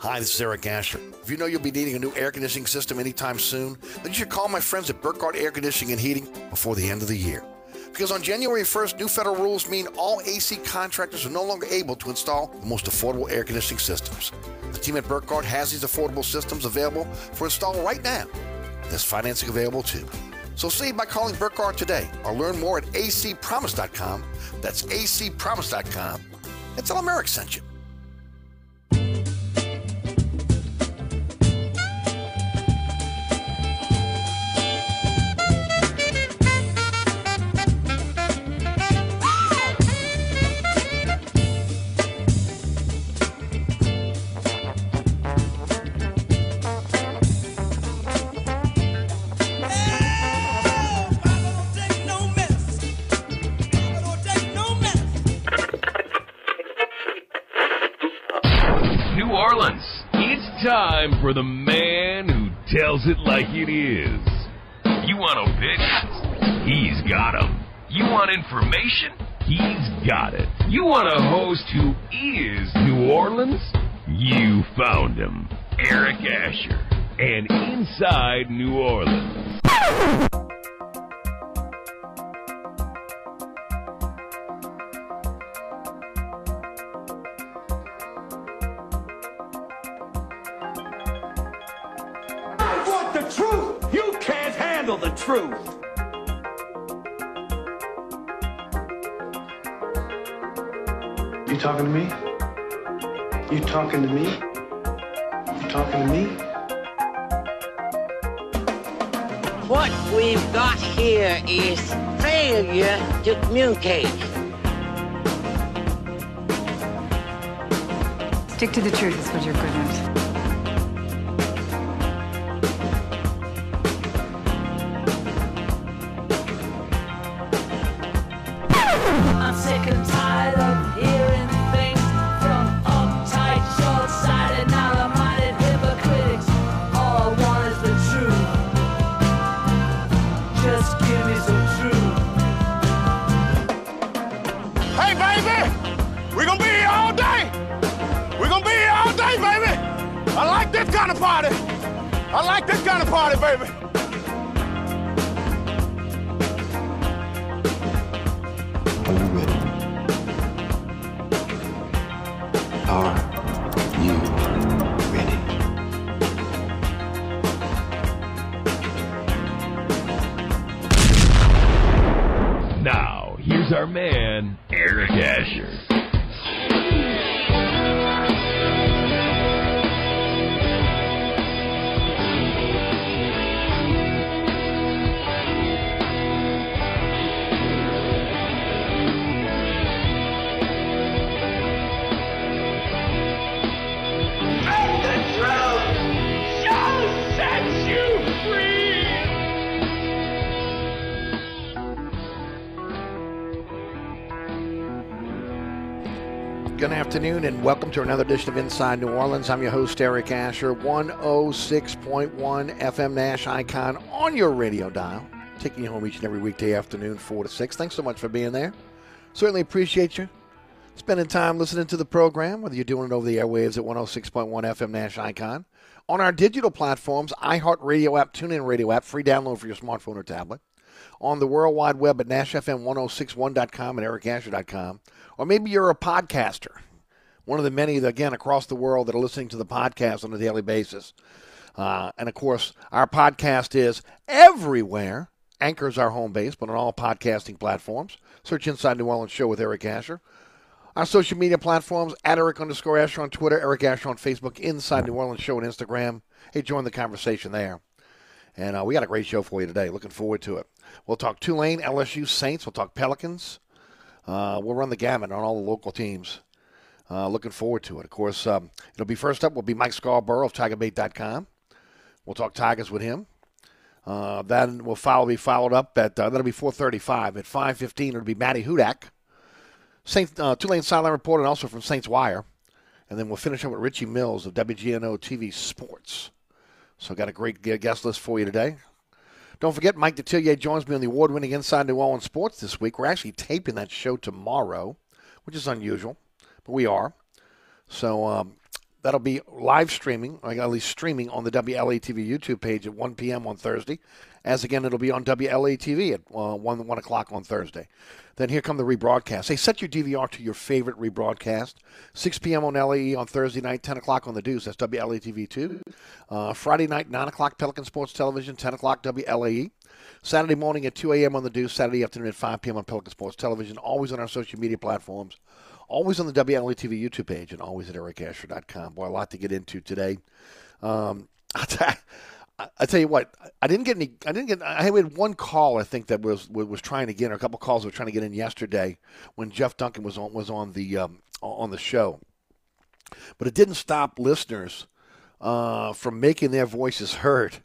Hi, this is Eric Asher. If you know you'll be needing a new air conditioning system anytime soon, then you should call my friends at Burkhardt Air Conditioning and Heating before the end of the year. Because on January 1st, new federal rules mean all AC contractors are no longer able to install the most affordable air conditioning systems. The team at Burkhardt has these affordable systems available for install right now. There's financing available too. So save by calling Burkhardt today or learn more at acpromise.com. That's acpromise.com. And tell them Eric sent you. Like it is. You want opinions? He's got 'em. You want information? Communicate. Stick to the truth is what you're good at. Good afternoon and welcome to another edition of Inside New Orleans. I'm your host, Eric Asher, 106.1 FM Nash Icon on your radio dial, taking you home each and every weekday afternoon, 4 to 6. Thanks so much for being there. Certainly appreciate you spending time listening to the program, whether you're doing it over the airwaves at 106.1 FM Nash Icon, on our digital platforms, iHeartRadio app, TuneIn Radio app, free download for your smartphone or tablet, on the World Wide Web at NashFM1061.com and EricAsher.com, or maybe you're a podcaster, one of the many, again, across the world that are listening to the podcast on a daily basis. Uh, and of course, our podcast is everywhere. Anchor's our home base, but on all podcasting platforms. Search Inside New Orleans Show with Eric Asher. Our social media platforms, at Eric underscore Asher on Twitter, Eric Asher on Facebook, Inside New Orleans Show on Instagram. Hey, join the conversation there. And uh, we got a great show for you today. Looking forward to it. We'll talk Tulane, LSU, Saints. We'll talk Pelicans. Uh, we'll run the gamut on all the local teams. Uh, looking forward to it. Of course, um, it'll be first up will be Mike Scarborough of TigerBait.com. We'll talk Tigers with him. Uh, then will follow be followed up at uh, that'll be 4:35 at 5:15. It'll be Matty Hudak, Saint uh, Tulane Sideline reporter, and also from Saints Wire. And then we'll finish up with Richie Mills of WGNO TV Sports. So got a great guest list for you today. Don't forget, Mike Detillier joins me on the award-winning Inside New Orleans Sports this week. We're actually taping that show tomorrow, which is unusual, but we are. So um, that'll be live streaming, or at least streaming on the WLAE TV YouTube page at 1 p.m. on Thursday. As again, it'll be on WLAE TV at uh, 1, 1 o'clock on Thursday. Then here come the rebroadcasts. Hey, set your DVR to your favorite rebroadcast. 6 p.m. on LAE on Thursday night, 10 o'clock on the Deuce. That's WLAE TV 2. Uh, Friday night, 9 o'clock, Pelican Sports Television, 10 o'clock, WLAE. Saturday morning at 2 a.m. on the Deuce. Saturday afternoon at 5 p.m. on Pelican Sports Television. Always on our social media platforms. Always on the WLAE TV YouTube page and always at ericasher.com. Boy, a lot to get into today. Um, I tell you what, I didn't get any. I didn't get. I had one call I think that was was trying to get, or a couple calls were trying to get in yesterday when Jeff Duncan was on was on the um, on the show. But it didn't stop listeners uh, from making their voices heard.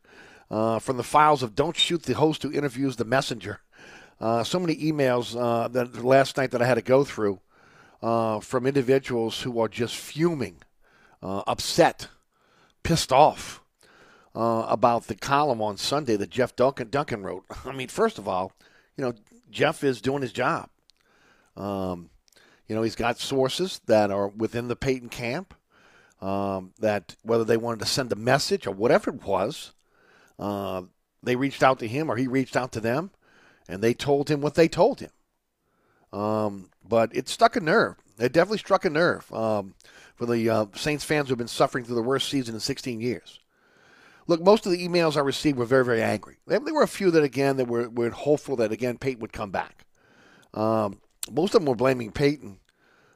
Uh, from the files of "Don't shoot the host who interviews the messenger." Uh, so many emails uh, that last night that I had to go through uh, from individuals who are just fuming, uh, upset, pissed off uh, about the column on Sunday that Jeff Duncan, Duncan wrote. I mean, first of all, you know, Jeff is doing his job. Um, you know, he's got sources that are within the Payton camp um, that whether they wanted to send a message or whatever it was, uh, they reached out to him or he reached out to them and they told him what they told him. Um, but it stuck a nerve. It definitely struck a nerve um, for the uh, Saints fans who have been suffering through the worst season in 16 years. Look, most of the emails I received were very, very angry. There were a few that, again, that were, were hopeful that, again, Payton would come back. Um, most of them were blaming Payton.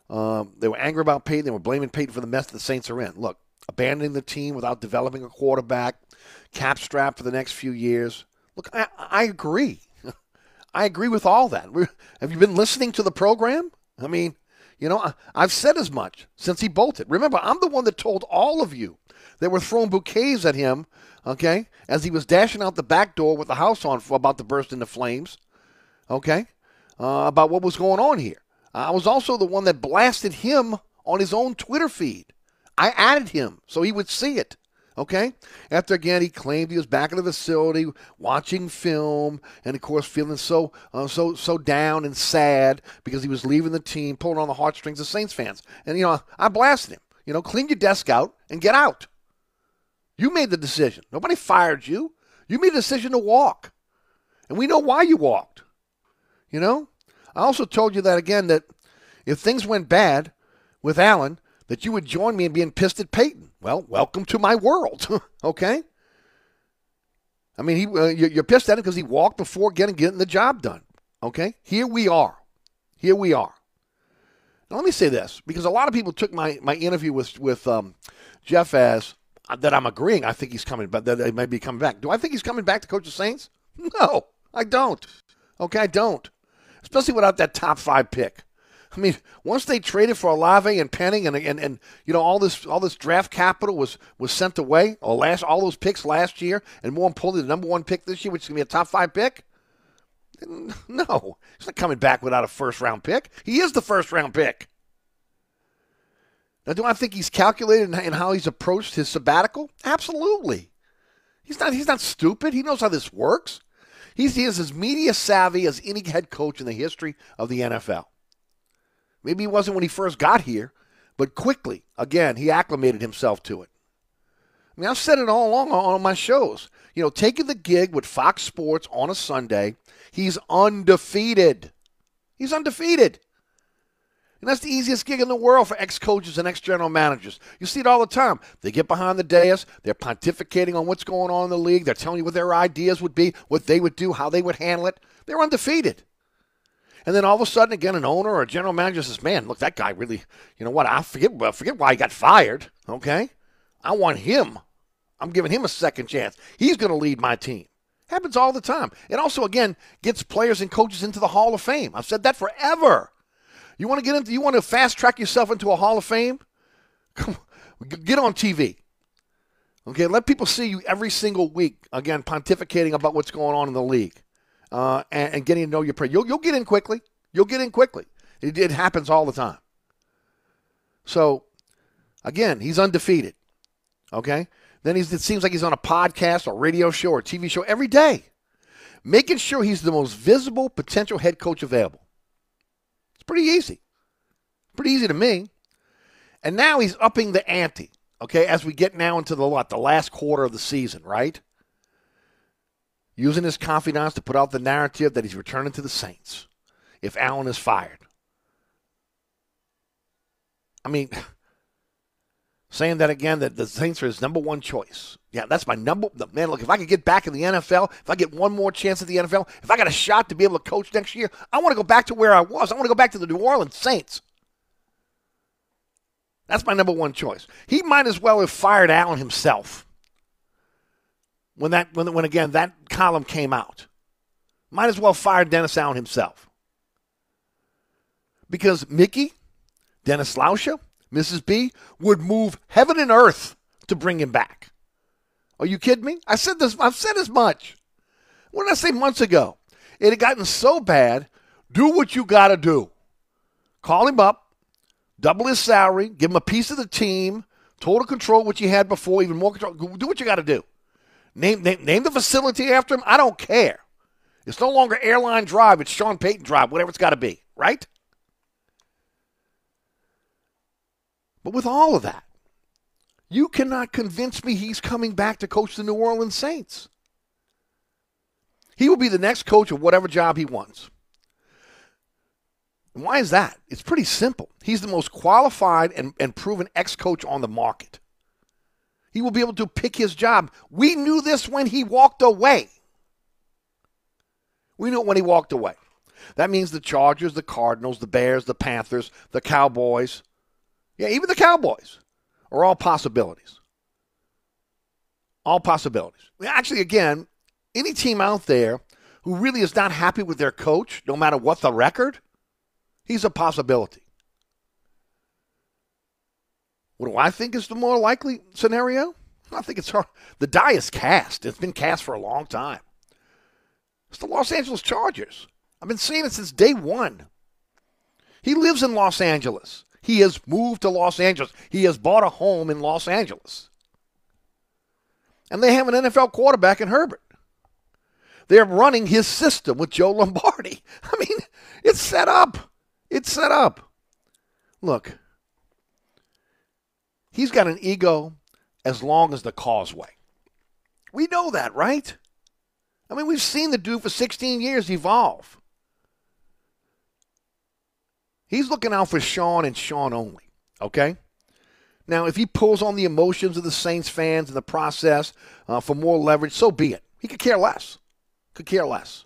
Um, they were angry about Payton. They were blaming Payton for the mess that the Saints are in. Look, abandoning the team without developing a quarterback, cap strap for the next few years. Look, I, I agree. I agree with all that. Have you been listening to the program? I mean, you know, I, I've said as much since he bolted. Remember, I'm the one that told all of you that were throwing bouquets at him, okay, as he was dashing out the back door with the house on about to burst into flames, okay, uh, about what was going on here. I was also the one that blasted him on his own Twitter feed. I added him so he would see it. Okay? After again, he claimed he was back in the facility watching film, and of course, feeling so uh, so so down and sad because he was leaving the team, pulling on the heartstrings of Saints fans. And you know, I blasted him. You know, clean your desk out and get out. You made the decision. Nobody fired you. You made a decision to walk. And we know why you walked. You know? I also told you that again that if things went bad with Allen, that you would join me in being pissed at Payton. Well, welcome to my world. okay? I mean, he, uh, you're pissed at him because he walked before getting, getting the job done. Okay? Here we are. Here we are. Now, let me say this because a lot of people took my, my interview with, with um, Jeff as that I'm agreeing. I think he's coming, but that he may be coming back. Do I think he's coming back to coach the Saints? No, I don't. Okay, I don't. Especially without that top five pick. I mean, once they traded for Olave and Penning, and, and and you know all this all this draft capital was was sent away, or last all those picks last year, and more importantly, the number one pick this year, which is gonna be a top five pick. No, he's not coming back without a first round pick. He is the first round pick. Now, do I think he's calculated in how he's approached his sabbatical? Absolutely. He's not. He's not stupid. He knows how this works. He's he is as media savvy as any head coach in the history of the NFL. Maybe he wasn't when he first got here, but quickly, again, he acclimated himself to it. I mean, I've said it all along on my shows. You know, taking the gig with Fox Sports on a Sunday, he's undefeated. He's undefeated. And that's the easiest gig in the world for ex coaches and ex general managers. You see it all the time. They get behind the dais, they're pontificating on what's going on in the league, they're telling you what their ideas would be, what they would do, how they would handle it. They're undefeated. And then all of a sudden, again, an owner or a general manager says, "Man, look, that guy really, you know what? I forget, I forget why he got fired. Okay, I want him. I'm giving him a second chance. He's going to lead my team. Happens all the time. It also, again, gets players and coaches into the Hall of Fame. I've said that forever. You want to get into, you want to fast track yourself into a Hall of Fame? Come on, get on TV. Okay, let people see you every single week. Again, pontificating about what's going on in the league, uh, and, and, getting to know your player. You'll, you'll get in quickly. You'll get in quickly. It, it happens all the time. So, again, he's undefeated. Okay, then he's, it seems like he's on a podcast or radio show or TV show every day, making sure he's the most visible potential head coach available. Pretty easy. Pretty easy to me. And now he's upping the ante. Okay, as we get now into the what the last quarter of the season, right? Using his confidence to put out the narrative that he's returning to the Saints if Allen is fired. I mean, saying that again that the Saints are his number one choice. Yeah, that's my number. Man, look, if I could get back in the NFL, if I get one more chance at the NFL, if I got a shot to be able to coach next year, I want to go back to where I was. I want to go back to the New Orleans Saints. That's my number one choice. He might as well have fired Allen himself when that when, when again that column came out. Might as well fire Dennis Allen himself. Because Mickey, Dennis Lauscha, Mrs. B would move heaven and earth to bring him back. Are you kidding me? I said this I've said as much. What did I say months ago? It had gotten so bad, do what you gotta do. Call him up, double his salary, give him a piece of the team, total control what you had before, even more control. Do what you got to do. Name, name name the facility after him. I don't care. It's no longer Airline Drive. It's Sean Payton Drive. Whatever it's got to be. Right. But with all of that, you cannot convince me he's coming back to coach the New Orleans Saints. He will be the next coach of whatever job he wants. And why is that? It's pretty simple. He's the most qualified and, and proven ex coach on the market. He will be able to pick his job. We knew this when he walked away. We knew it when he walked away. That means the Chargers, the Cardinals, the Bears, the Panthers, the Cowboys, yeah, even the Cowboys are all possibilities. All possibilities. Actually, again, any team out there who really is not happy with their coach, no matter what the record, he's a possibility. What do I think is the more likely scenario? I think it's hard. The die is cast. It's been cast for a long time. It's the Los Angeles Chargers. I've been saying it since day one. He lives in Los Angeles. He has moved to Los Angeles. He has bought a home in Los Angeles. And they have an NFL quarterback in Herbert. They're running his system with Joe Lombardi. I mean, it's set up. It's set up. Look, he's got an ego as long as the causeway. We know that, right? I mean, we've seen the dude for 16 years evolve. He's looking out for Sean and Sean only, okay? Now, if he pulls on the emotions of the Saints fans in the process uh, for more leverage, so be it. He could care less. Could care less.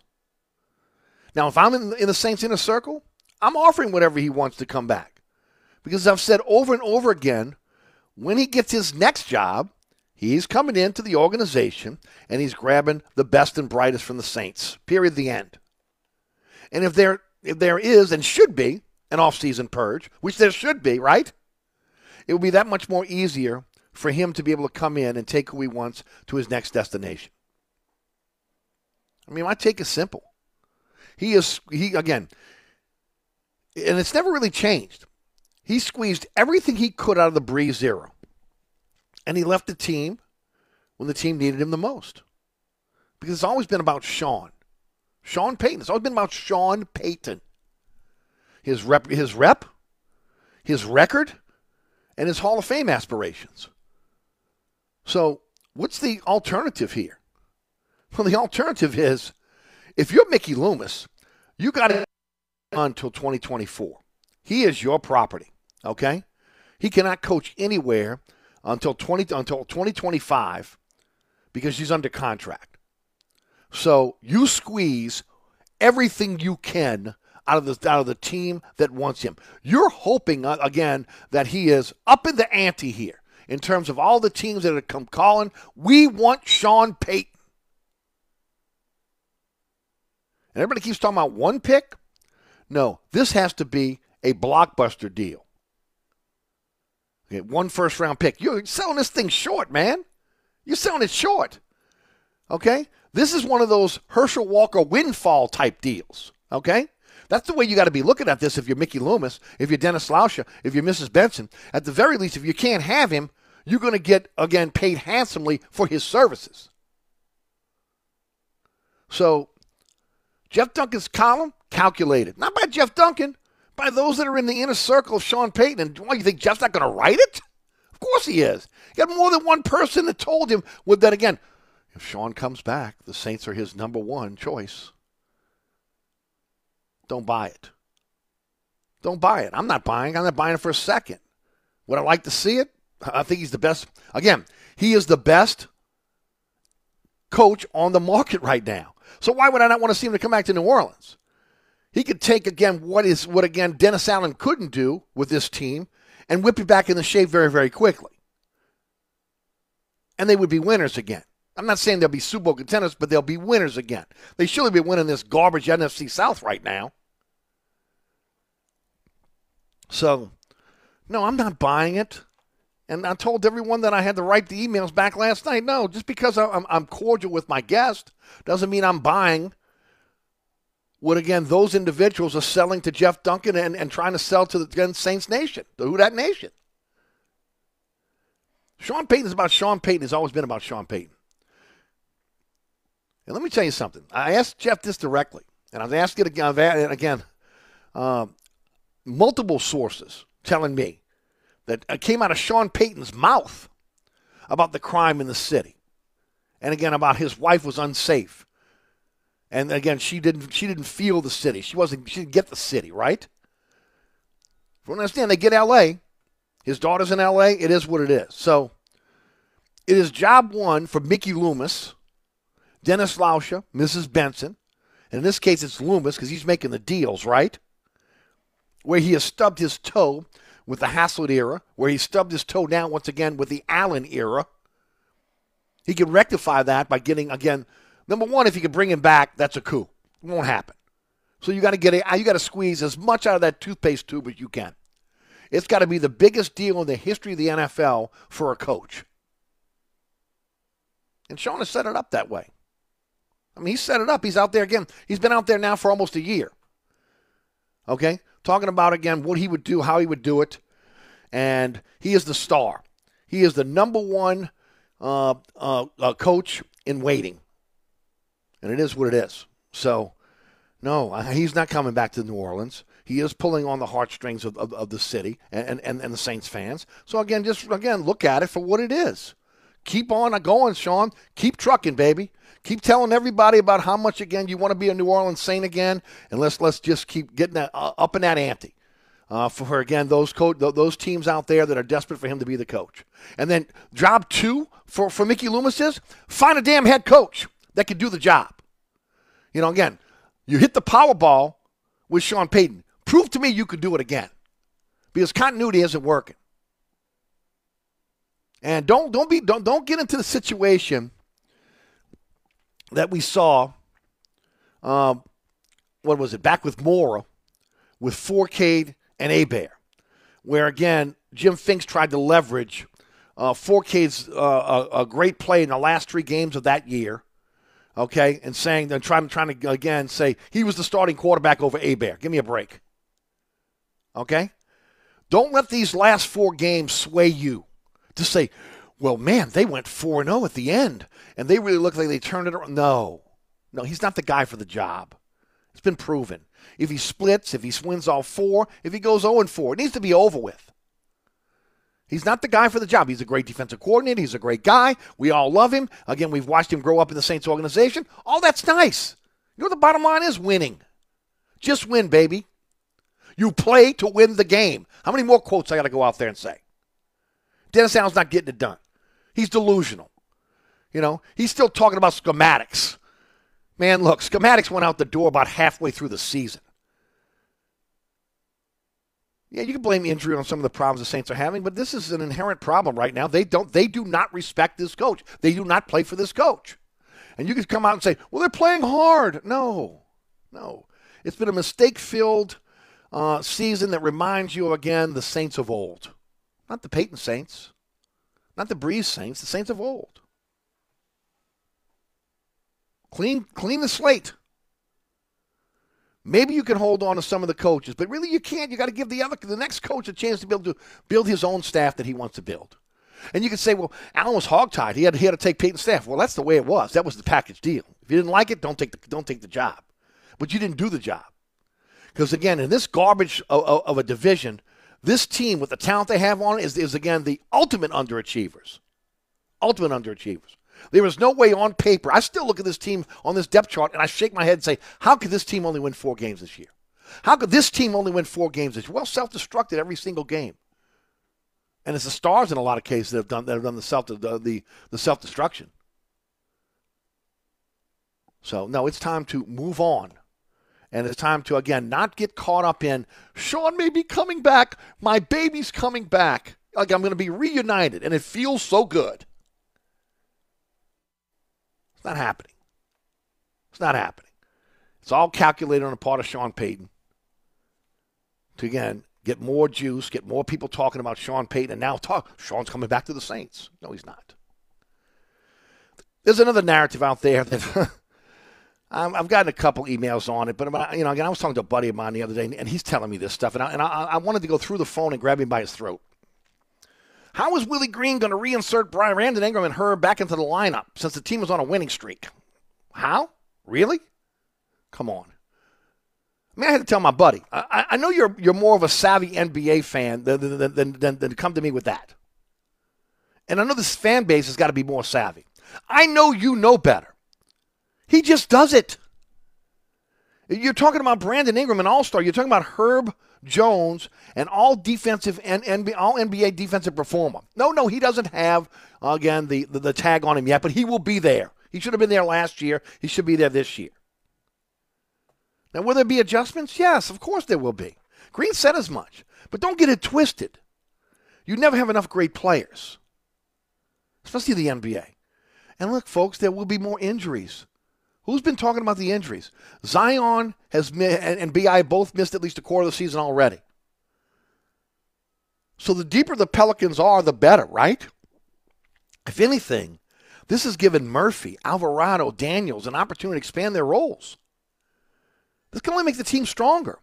Now, if I'm in, in the Saints inner circle, I'm offering whatever he wants to come back. Because I've said over and over again, when he gets his next job, he's coming into the organization and he's grabbing the best and brightest from the Saints. Period. The end. And if there if there is and should be an off-season purge, which there should be, right? It will be that much more easier for him to be able to come in and take who he wants to his next destination. I mean, my take is simple. He is he again, and it's never really changed. He squeezed everything he could out of the Brees era, and he left the team when the team needed him the most. Because it's always been about Sean, Sean Payton. It's always been about Sean Payton his rep, his rep, his record, and his Hall of Fame aspirations. So, what's the alternative here? Well, the alternative is if you're Mickey Loomis, you got it until 2024. He is your property, okay? He cannot coach anywhere until 20 until 2025 because he's under contract. So, you squeeze everything you can out of the out of the team that wants him. You're hoping uh, again that he is up in the ante here in terms of all the teams that have come calling. We want Sean Payton, and everybody keeps talking about one pick. No, this has to be a blockbuster deal. Okay, one first round pick. You're selling this thing short, man. You're selling it short. Okay? This is one of those Herschel Walker windfall type deals. Okay? That's the way you got to be looking at this if you're Mickey Loomis, if you're Dennis Lauscha, if you're Mrs. Benson. At the very least, if you can't have him, you're going to get, again, paid handsomely for his services. So, Jeff Duncan's column, calculated. Not by Jeff Duncan, by those that are in the inner circle of Sean Payton. And why, you think Jeff's not going to write it? Of course he is. He got more than one person that told him. Well, then again, if Sean comes back, the Saints are his number one choice. Don't buy it. Don't buy it. I'm not buying. I'm not buying it for a second. Would I like to see it? I think he's the best. Again, he is the best coach on the market right now. So why would I not want to see him to come back to New Orleans? He could take again what is what again Dennis Allen couldn't do with this team and whip it back in the shape very, very quickly. And they would be winners again. I'm not saying they'll be Super Bowl contenders, but they'll be winners again. They surely be winning this garbage NFC South right now. So, no, I'm not buying it. And I told everyone that I had to write the emails back last night. No, just because I'm, I'm cordial with my guest doesn't mean I'm buying what, again, those individuals are selling to Jeff Duncan and, and trying to sell to the again, Saints Nation, Who That Nation. Sean Payton is about Sean Payton. Has always been about Sean Payton. And let me tell you something. I asked Jeff this directly, and I've asked it again. Again, uh, multiple sources telling me that uh, came out of Sean Payton's mouth about the crime in the city, and again about his wife was unsafe, and again she didn't she didn't feel the city. She wasn't she didn't get the city right. From what I understand, they get L.A. His daughter's in L.A. It is what it is. So it is job one for Mickey Loomis, Dennis Lauscha, Mrs. Benson. And in this case, it's Loomis because he's making the deals, right? Where he has stubbed his toe with the Haslett era, where he stubbed his toe down once again with the Allen era. He can rectify that by getting again. Number one, if you can bring him back, that's a coup. It won't happen. So you got to get a, you got to squeeze as much out of that toothpaste tube as you can. It's got to be the biggest deal in the history of the NFL for a coach. And Sean has set it up that way. I mean, he set it up. He's out there again. He's been out there now for almost a year. Okay? Talking about, again, what he would do, how he would do it. And he is the star. He is the number one uh, uh, uh, coach in waiting. And it is what it is. So, no, he's not coming back to New Orleans. He is pulling on the heartstrings of, of, of the city and, and, and the Saints fans. So, again, just, again, look at it for what it is. Keep on going, Sean. Keep trucking, baby. Keep telling everybody about how much again you want to be a New Orleans Saint again, and let's let's just keep getting that uh, up in that ante. Uh, for again those co- those teams out there that are desperate for him to be the coach. And then job two for, for Mickey Loomis is find a damn head coach that can do the job. You know, again, you hit the Powerball with Sean Payton. Prove to me you could do it again, because continuity isn't working. And don't don't be don't don't get into the situation that we saw. Um, what was it? Back with Mora, with Fourcade and Hebert, where again Jim Finks tried to leverage uh, Fourcade's uh, a, a, great play in the last three games of that year. Okay, and saying then trying trying to again say he was the starting quarterback over Hebert. Give me a break. Okay, don't let these last four games sway you to say, well, man, they went 4 0 at the end, and they really look like they turned it around. No, no, he's not the guy for the job. It's been proven. If he splits, if he wins all four, if he goes 0 4, it needs to be over with. He's not the guy for the job. He's a great defensive coordinator. He's a great guy. We all love him. Again, we've watched him grow up in the Saints organization. All that's nice. You know the bottom line is? Winning. Just win, baby. You play to win the game. How many more quotes I got to go out there and say? Dennis Allen's not getting it done. He's delusional. You know, he's still talking about schematics. Man, look, schematics went out the door about halfway through the season. Yeah, you can blame injury on some of the problems the Saints are having, but this is an inherent problem right now. They don't they do not respect this coach. They do not play for this coach. And you can come out and say, "Well, they're playing hard." No. No. It's been a mistake-filled uh, season that reminds you again the Saints of old. Not the Payton Saints. Not the Brees Saints, the Saints of old. Clean, clean the slate. Maybe you can hold on to some of the coaches, but really you can't. You got to give the other, the next coach a chance to be able to build his own staff that he wants to build. And you can say, well, Allen was hogtied. He had, he had to take Payton's staff. Well, that's the way it was. That was the package deal. If you didn't like it, don't take the, don't take the job. But you didn't do the job. Because again, in this garbage of, of, a division, This team, with the talent they have on it, is, is again the ultimate underachievers. Ultimate underachievers. There is no way on paper. I still look at this team on this depth chart and I shake my head and say, how could this team only win four games this year? How could this team only win four games this year? Well, self destructed every single game. And it's the stars in a lot of cases that have done that have done the self the, the, the self destruction. So no, it's time to move on. And it's time to again not get caught up in Sean may be coming back. My baby's coming back. Like I'm going to be reunited, and it feels so good. It's not happening. It's not happening. It's all calculated on the part of Sean Payton to again get more juice, get more people talking about Sean Payton, and now talk Sean's coming back to the Saints. No, he's not. There's another narrative out there that um, I've gotten a couple emails on it, but you know, again, I was talking to a buddy of mine the other day, and he's telling me this stuff, and I, and I, I wanted to go through the phone and grab him by his throat. How is Willie Green going to reinsert Brian Brandon Ingram and Herb back into the lineup since the team was on a winning streak? How? Really? Come on. I mean, I had to tell my buddy. I, I know you're you're more of a savvy NBA fan than, than, than, than, than come to me with that. And I know this fan base has got to be more savvy. I know you know better. He just does it. You're talking about Brandon Ingram, an all star. You're talking about Herb Jones, an all defensive and all NBA defensive performer. No, no, he doesn't have, again, the, the, the tag on him yet, but he will be there. He should have been there last year. He should be there this year. Now, will there be adjustments? Yes, of course there will be. Green said as much. But don't get it twisted. You never have enough great players, especially the NBA. And look, folks, there will be more injuries. Who's been talking about the injuries? Zion has and Bi both missed at least a quarter of the season already. So the deeper the Pelicans are, the better, right? If anything, this has given Murphy, Alvarado, Daniels an opportunity to expand their roles. This can only make the team stronger.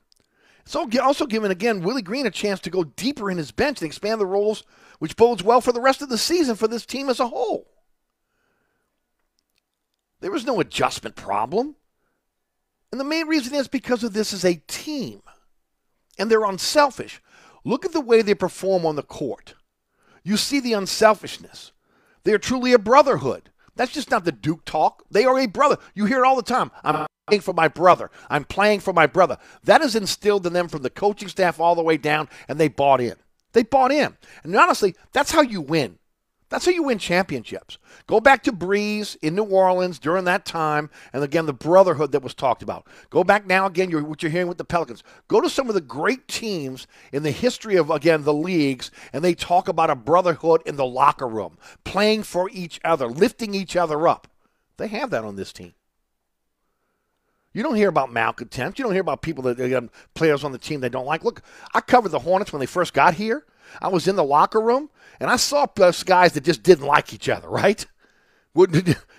It's also given, again, Willie Green a chance to go deeper in his bench and expand the roles, which bodes well for the rest of the season for this team as a whole. There was no adjustment problem. And the main reason is because of this is a team. And they're unselfish. Look at the way they perform on the court. You see the unselfishness. They are truly a brotherhood. That's just not the Duke talk. They are a brother. You hear it all the time. I'm playing for my brother. I'm playing for my brother. That is instilled in them from the coaching staff all the way down, and they bought in. They bought in. And honestly, that's how you win. That's how you win championships. Go back to Brees in New Orleans during that time, and again, the brotherhood that was talked about. Go back now, again, you're, what you're hearing with the Pelicans. Go to some of the great teams in the history of, again, the leagues, and they talk about a brotherhood in the locker room, playing for each other, lifting each other up. They have that on this team. You don't hear about malcontents. You don't hear about people that um, players on the team they don't like. Look, I covered the Hornets when they first got here. I was in the locker room and I saw those guys that just didn't like each other. Right?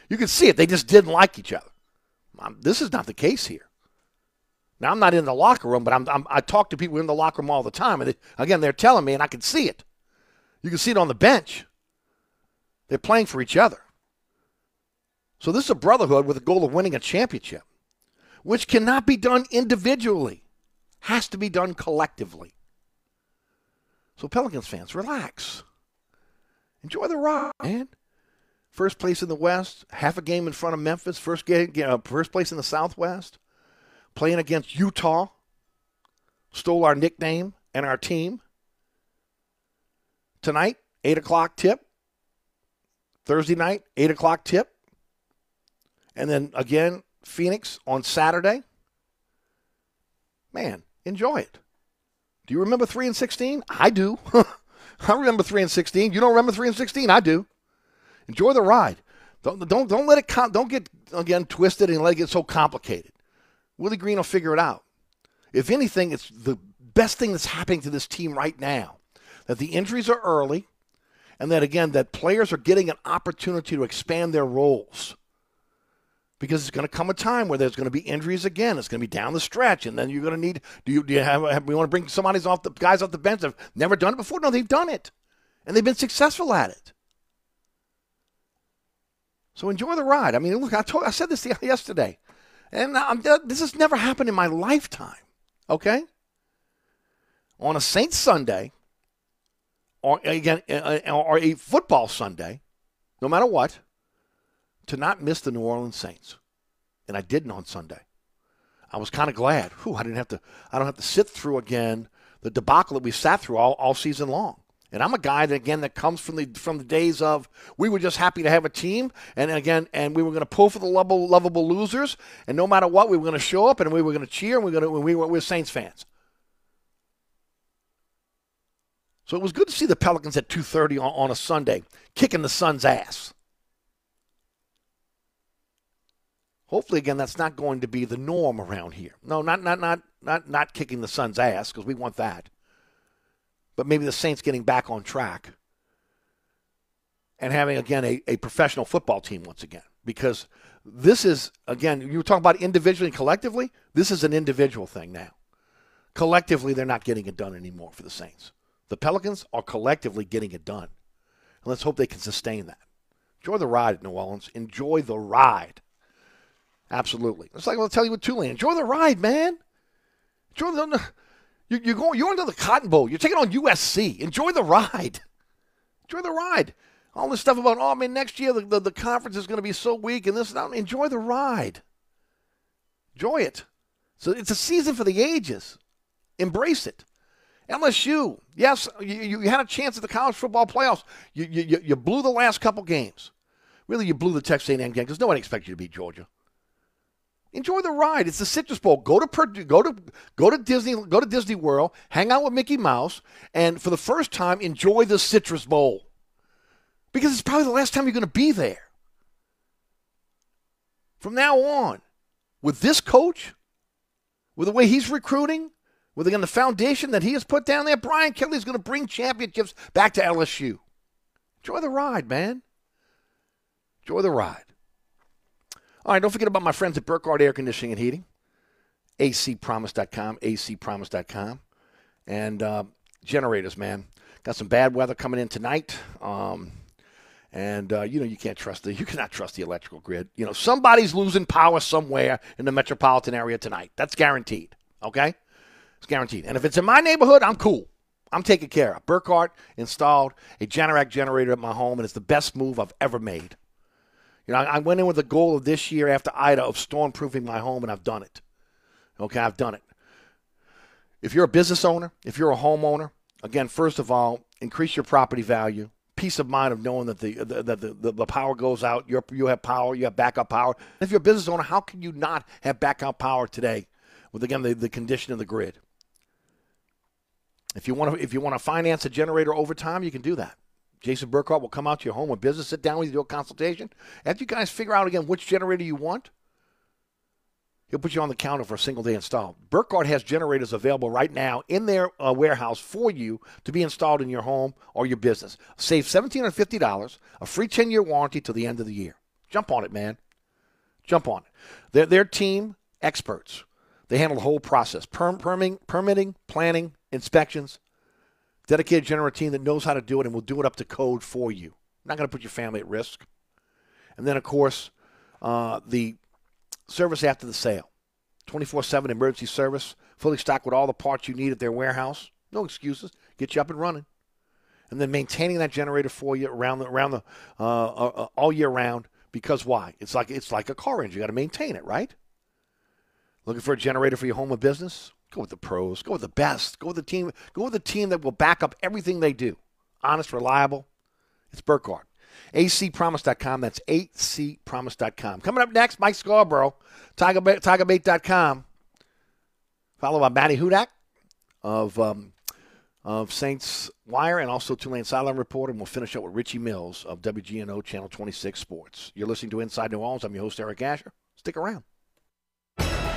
You could see it. They just didn't like each other. This is not the case here. Now I'm not in the locker room, but I'm, I'm, i talk to people in the locker room all the time, and they, again, they're telling me, and I can see it. You can see it on the bench. They're playing for each other. So this is a brotherhood with the goal of winning a championship which cannot be done individually, has to be done collectively. So, Pelicans fans, relax. Enjoy the ride, man. First place in the West, half a game in front of Memphis, first, game, uh, first place in the Southwest, playing against Utah, stole our nickname and our team. Tonight, 8 o'clock tip. Thursday night, 8 o'clock tip. And then again, Phoenix on Saturday. Man, enjoy it. Do you remember 3 and 16? I do. I remember 3 and 16. You don't remember 3 and 16? I do. Enjoy the ride. Don't don't don't let it don't get again twisted and let it get so complicated. Willie Green will figure it out. If anything, it's the best thing that's happening to this team right now. That the injuries are early, and that again that players are getting an opportunity to expand their roles because it's going to come a time where there's going to be injuries again. It's going to be down the stretch, and then you're going to need. Do you, do you have, have? We want to bring somebody's off the guys off the bench that've never done it before. No, they've done it, and they've been successful at it. So enjoy the ride. I mean, look, I told, I said this yesterday, and I'm, this has never happened in my lifetime. Okay. on a Saints Sunday, or again, uh, uh, or a football Sunday, no matter what, to not miss the New Orleans Saints, and I didn't on Sunday. I was kind of glad. Whew, I didn't have to. I don't have to sit through again the debacle that we sat through all, all season long. And I'm a guy that again that comes from the from the days of we were just happy to have a team, and again, and we were going to pull for the lovable, lovable losers, and no matter what, we were going to show up and we were going to cheer, and we were going to we were, we were Saints fans. So it was good to see the Pelicans at 2:30 on, on a Sunday, kicking the Suns' ass. Hopefully, again, that's not going to be the norm around here. No, not not not not not kicking the Suns' ass because we want that but maybe the Saints getting back on track and having, again, a, a professional football team once again. Because this is, again, you were talking about individually and collectively. This is an individual thing now. Collectively, they're not getting it done anymore for the Saints. The Pelicans are collectively getting it done. And let's hope they can sustain that. Enjoy the ride New Orleans. Enjoy the ride. Absolutely. It's like I'll tell you with Tulane. Enjoy the ride, man. Enjoy the. You're, you're going. You're into the Cotton Bowl. You're taking on USC. Enjoy the ride. Enjoy the ride. All this stuff about oh man, next year the, the, the conference is going to be so weak and this. And enjoy the ride. Enjoy it. So it's a season for the ages. Embrace it. LSU, yes, you, you had a chance at the college football playoffs. You, you, you blew the last couple games. Really, you blew the Texas A&M game because no one expected you to beat Georgia. Enjoy the ride. It's the Citrus Bowl. Go to Purdue, go to go to Disney, go to Disney World, hang out with Mickey Mouse, and for the first time, enjoy the Citrus Bowl. Because it's probably the last time you're going to be there. From now on, with this coach, with the way he's recruiting, with the foundation that he has put down there, Brian Kelly is going to bring championships back to LSU. Enjoy the ride, man. Enjoy the ride. All right, don't forget about my friends at Burkhardt Air Conditioning and Heating, acpromise.com, acpromise.com. And uh, generators, man. Got some bad weather coming in tonight. Um, and, uh, you know, you can't trust the, you cannot trust the electrical grid. You know, somebody's losing power somewhere in the metropolitan area tonight. That's guaranteed. Okay? It's guaranteed. And if it's in my neighborhood, I'm cool. I'm taken care of. Burkhardt installed a Generac generator at my home, and it's the best move I've ever made. You know, I went in with the goal of this year after Ida of stormproofing my home, and I've done it. Okay, I've done it. If you're a business owner, if you're a homeowner, again, first of all, increase your property value. Peace of mind of knowing that the the, the, the, the power goes out, you you have power, you have backup power. If you're a business owner, how can you not have backup power today with again the, the condition of the grid? If you want to if you want to finance a generator over time, you can do that. Jason Burkhardt will come out to your home or business, sit down with you, do a consultation. After you guys figure out again which generator you want, he'll put you on the counter for a single day install. Burkhardt has generators available right now in their uh, warehouse for you to be installed in your home or your business. Save $1,750, a free 10 year warranty till the end of the year. Jump on it, man. Jump on it. They're, their team, experts. They handle the whole process perm, permitting, permitting, planning, inspections dedicated generator team that knows how to do it and will do it up to code for you. Not going to put your family at risk. And then, of course, uh, the service after the sale 24 7 emergency service, fully stocked with all the parts you need at their warehouse. No excuses. Get you up and running. And then maintaining that generator for you around the, around the uh, uh, uh all year round. Because why? It's like it's like a car engine. You got to maintain it, right? Looking for a generator for your home or business? Go with the pros. Go with the best. Go with the team. Go with the team that will back up everything they do. Honest, reliable. It's Burkhardt. acpromise.com. That's acpromise.com. Coming up next, Mike Scarborough, Tigerbait, Tigerbait.com. Followed by Matty Hudak of um, of Saints Wire and also Tulane Sideline Report. And we'll finish up with Richie Mills of WGNO Channel 26 Sports. You're listening to Inside New Orleans. I'm your host, Eric Asher. Stick around.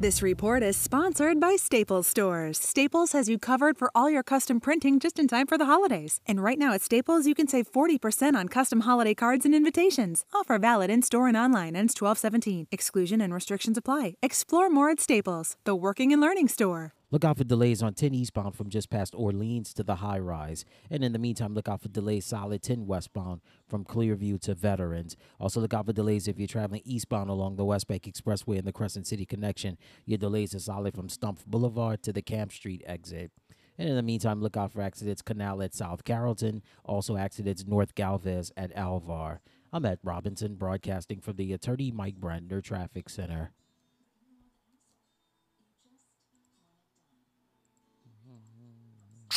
This report is sponsored by Staples Stores. Staples has you covered for all your custom printing just in time for the holidays. And right now at Staples, you can save 40% on custom holiday cards and invitations. Offer valid in store and online ends 1217. Exclusion and restrictions apply. Explore more at Staples, the working and learning store. Look out for delays on 10 eastbound from just past Orleans to the high rise. And in the meantime, look out for delays solid 10 westbound from Clearview to Veterans. Also, look out for delays if you're traveling eastbound along the West Bank Expressway and the Crescent City connection. Your delays are solid from Stumpf Boulevard to the Camp Street exit. And in the meantime, look out for accidents Canal at South Carrollton, also accidents North Galvez at Alvar. I'm at Robinson, broadcasting from the Attorney Mike Brandner Traffic Center.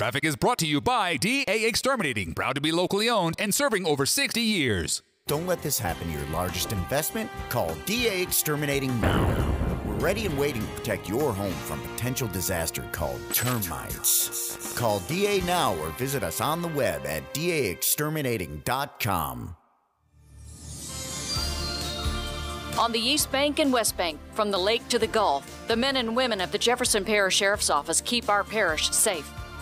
Traffic is brought to you by DA Exterminating, proud to be locally owned and serving over 60 years. Don't let this happen to your largest investment. Call DA Exterminating now. We're ready and waiting to protect your home from potential disaster called termites. Call DA now or visit us on the web at daexterminating.com. On the East Bank and West Bank, from the lake to the Gulf, the men and women of the Jefferson Parish Sheriff's Office keep our parish safe.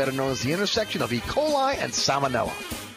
better known as the intersection of E. coli and salmonella.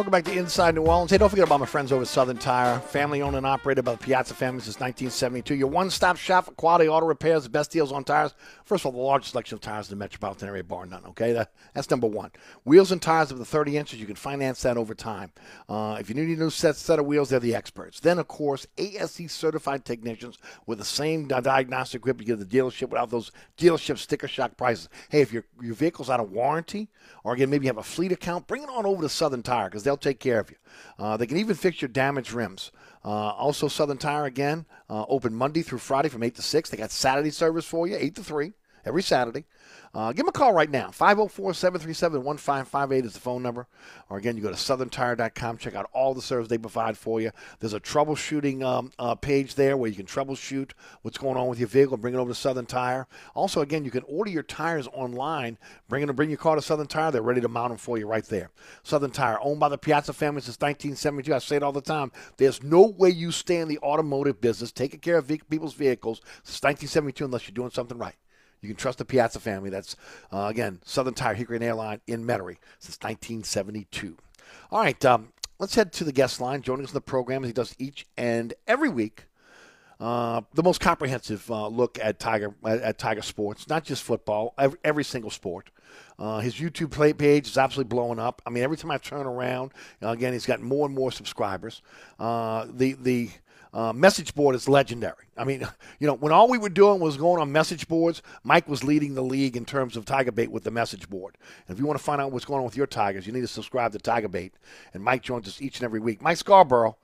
Welcome back to Inside New Orleans. Hey, don't forget about my friends over at Southern Tire, family owned and operated by the Piazza family since 1972. Your one stop shop for quality auto repairs, the best deals on tires. First of all, the largest selection of tires in the metropolitan area, bar none. Okay, that, that's number one. Wheels and tires of the 30 inches, you can finance that over time. Uh, if you need a new set, set of wheels, they're the experts. Then, of course, ASE certified technicians with the same diagnostic equipment you get at the dealership without those dealership sticker shock prices. Hey, if your, your vehicle's out of warranty, or again, maybe you have a fleet account, bring it on over to Southern Tire because they'll take care of you. Uh, they can even fix your damaged rims. Uh, also, Southern Tire again, uh, open Monday through Friday from 8 to 6. They got Saturday service for you, 8 to 3, every Saturday. Uh, give them a call right now. 504 737 1558 is the phone number. Or again, you go to southerntire.com, check out all the service they provide for you. There's a troubleshooting um, uh, page there where you can troubleshoot what's going on with your vehicle, bring it over to Southern Tire. Also, again, you can order your tires online, bring, it, bring your car to Southern Tire. They're ready to mount them for you right there. Southern Tire, owned by the Piazza family since 1972. I say it all the time. There's no way you stay in the automotive business, taking care of people's vehicles since 1972 unless you're doing something right. You can trust the Piazza family. That's, uh, again, Southern Tire, Hickory Airline in Metairie since 1972. All right. Um, let's head to the guest line. Joining us in the program as he does each and every week. Uh, the most comprehensive uh, look at Tiger at, at, Tiger sports, not just football, every, every single sport. Uh, his YouTube page is absolutely blowing up. I mean, every time I turn around, again, he's got more and more subscribers. Uh, the the uh, message board is legendary. I mean, you know, when all we were doing was going on message boards, Mike was leading the league in terms of Tiger Bait with the message board. And if you want to find out what's going on with your Tigers, you need to subscribe to Tiger Bait. And Mike joins us each and every week. Mike Scarborough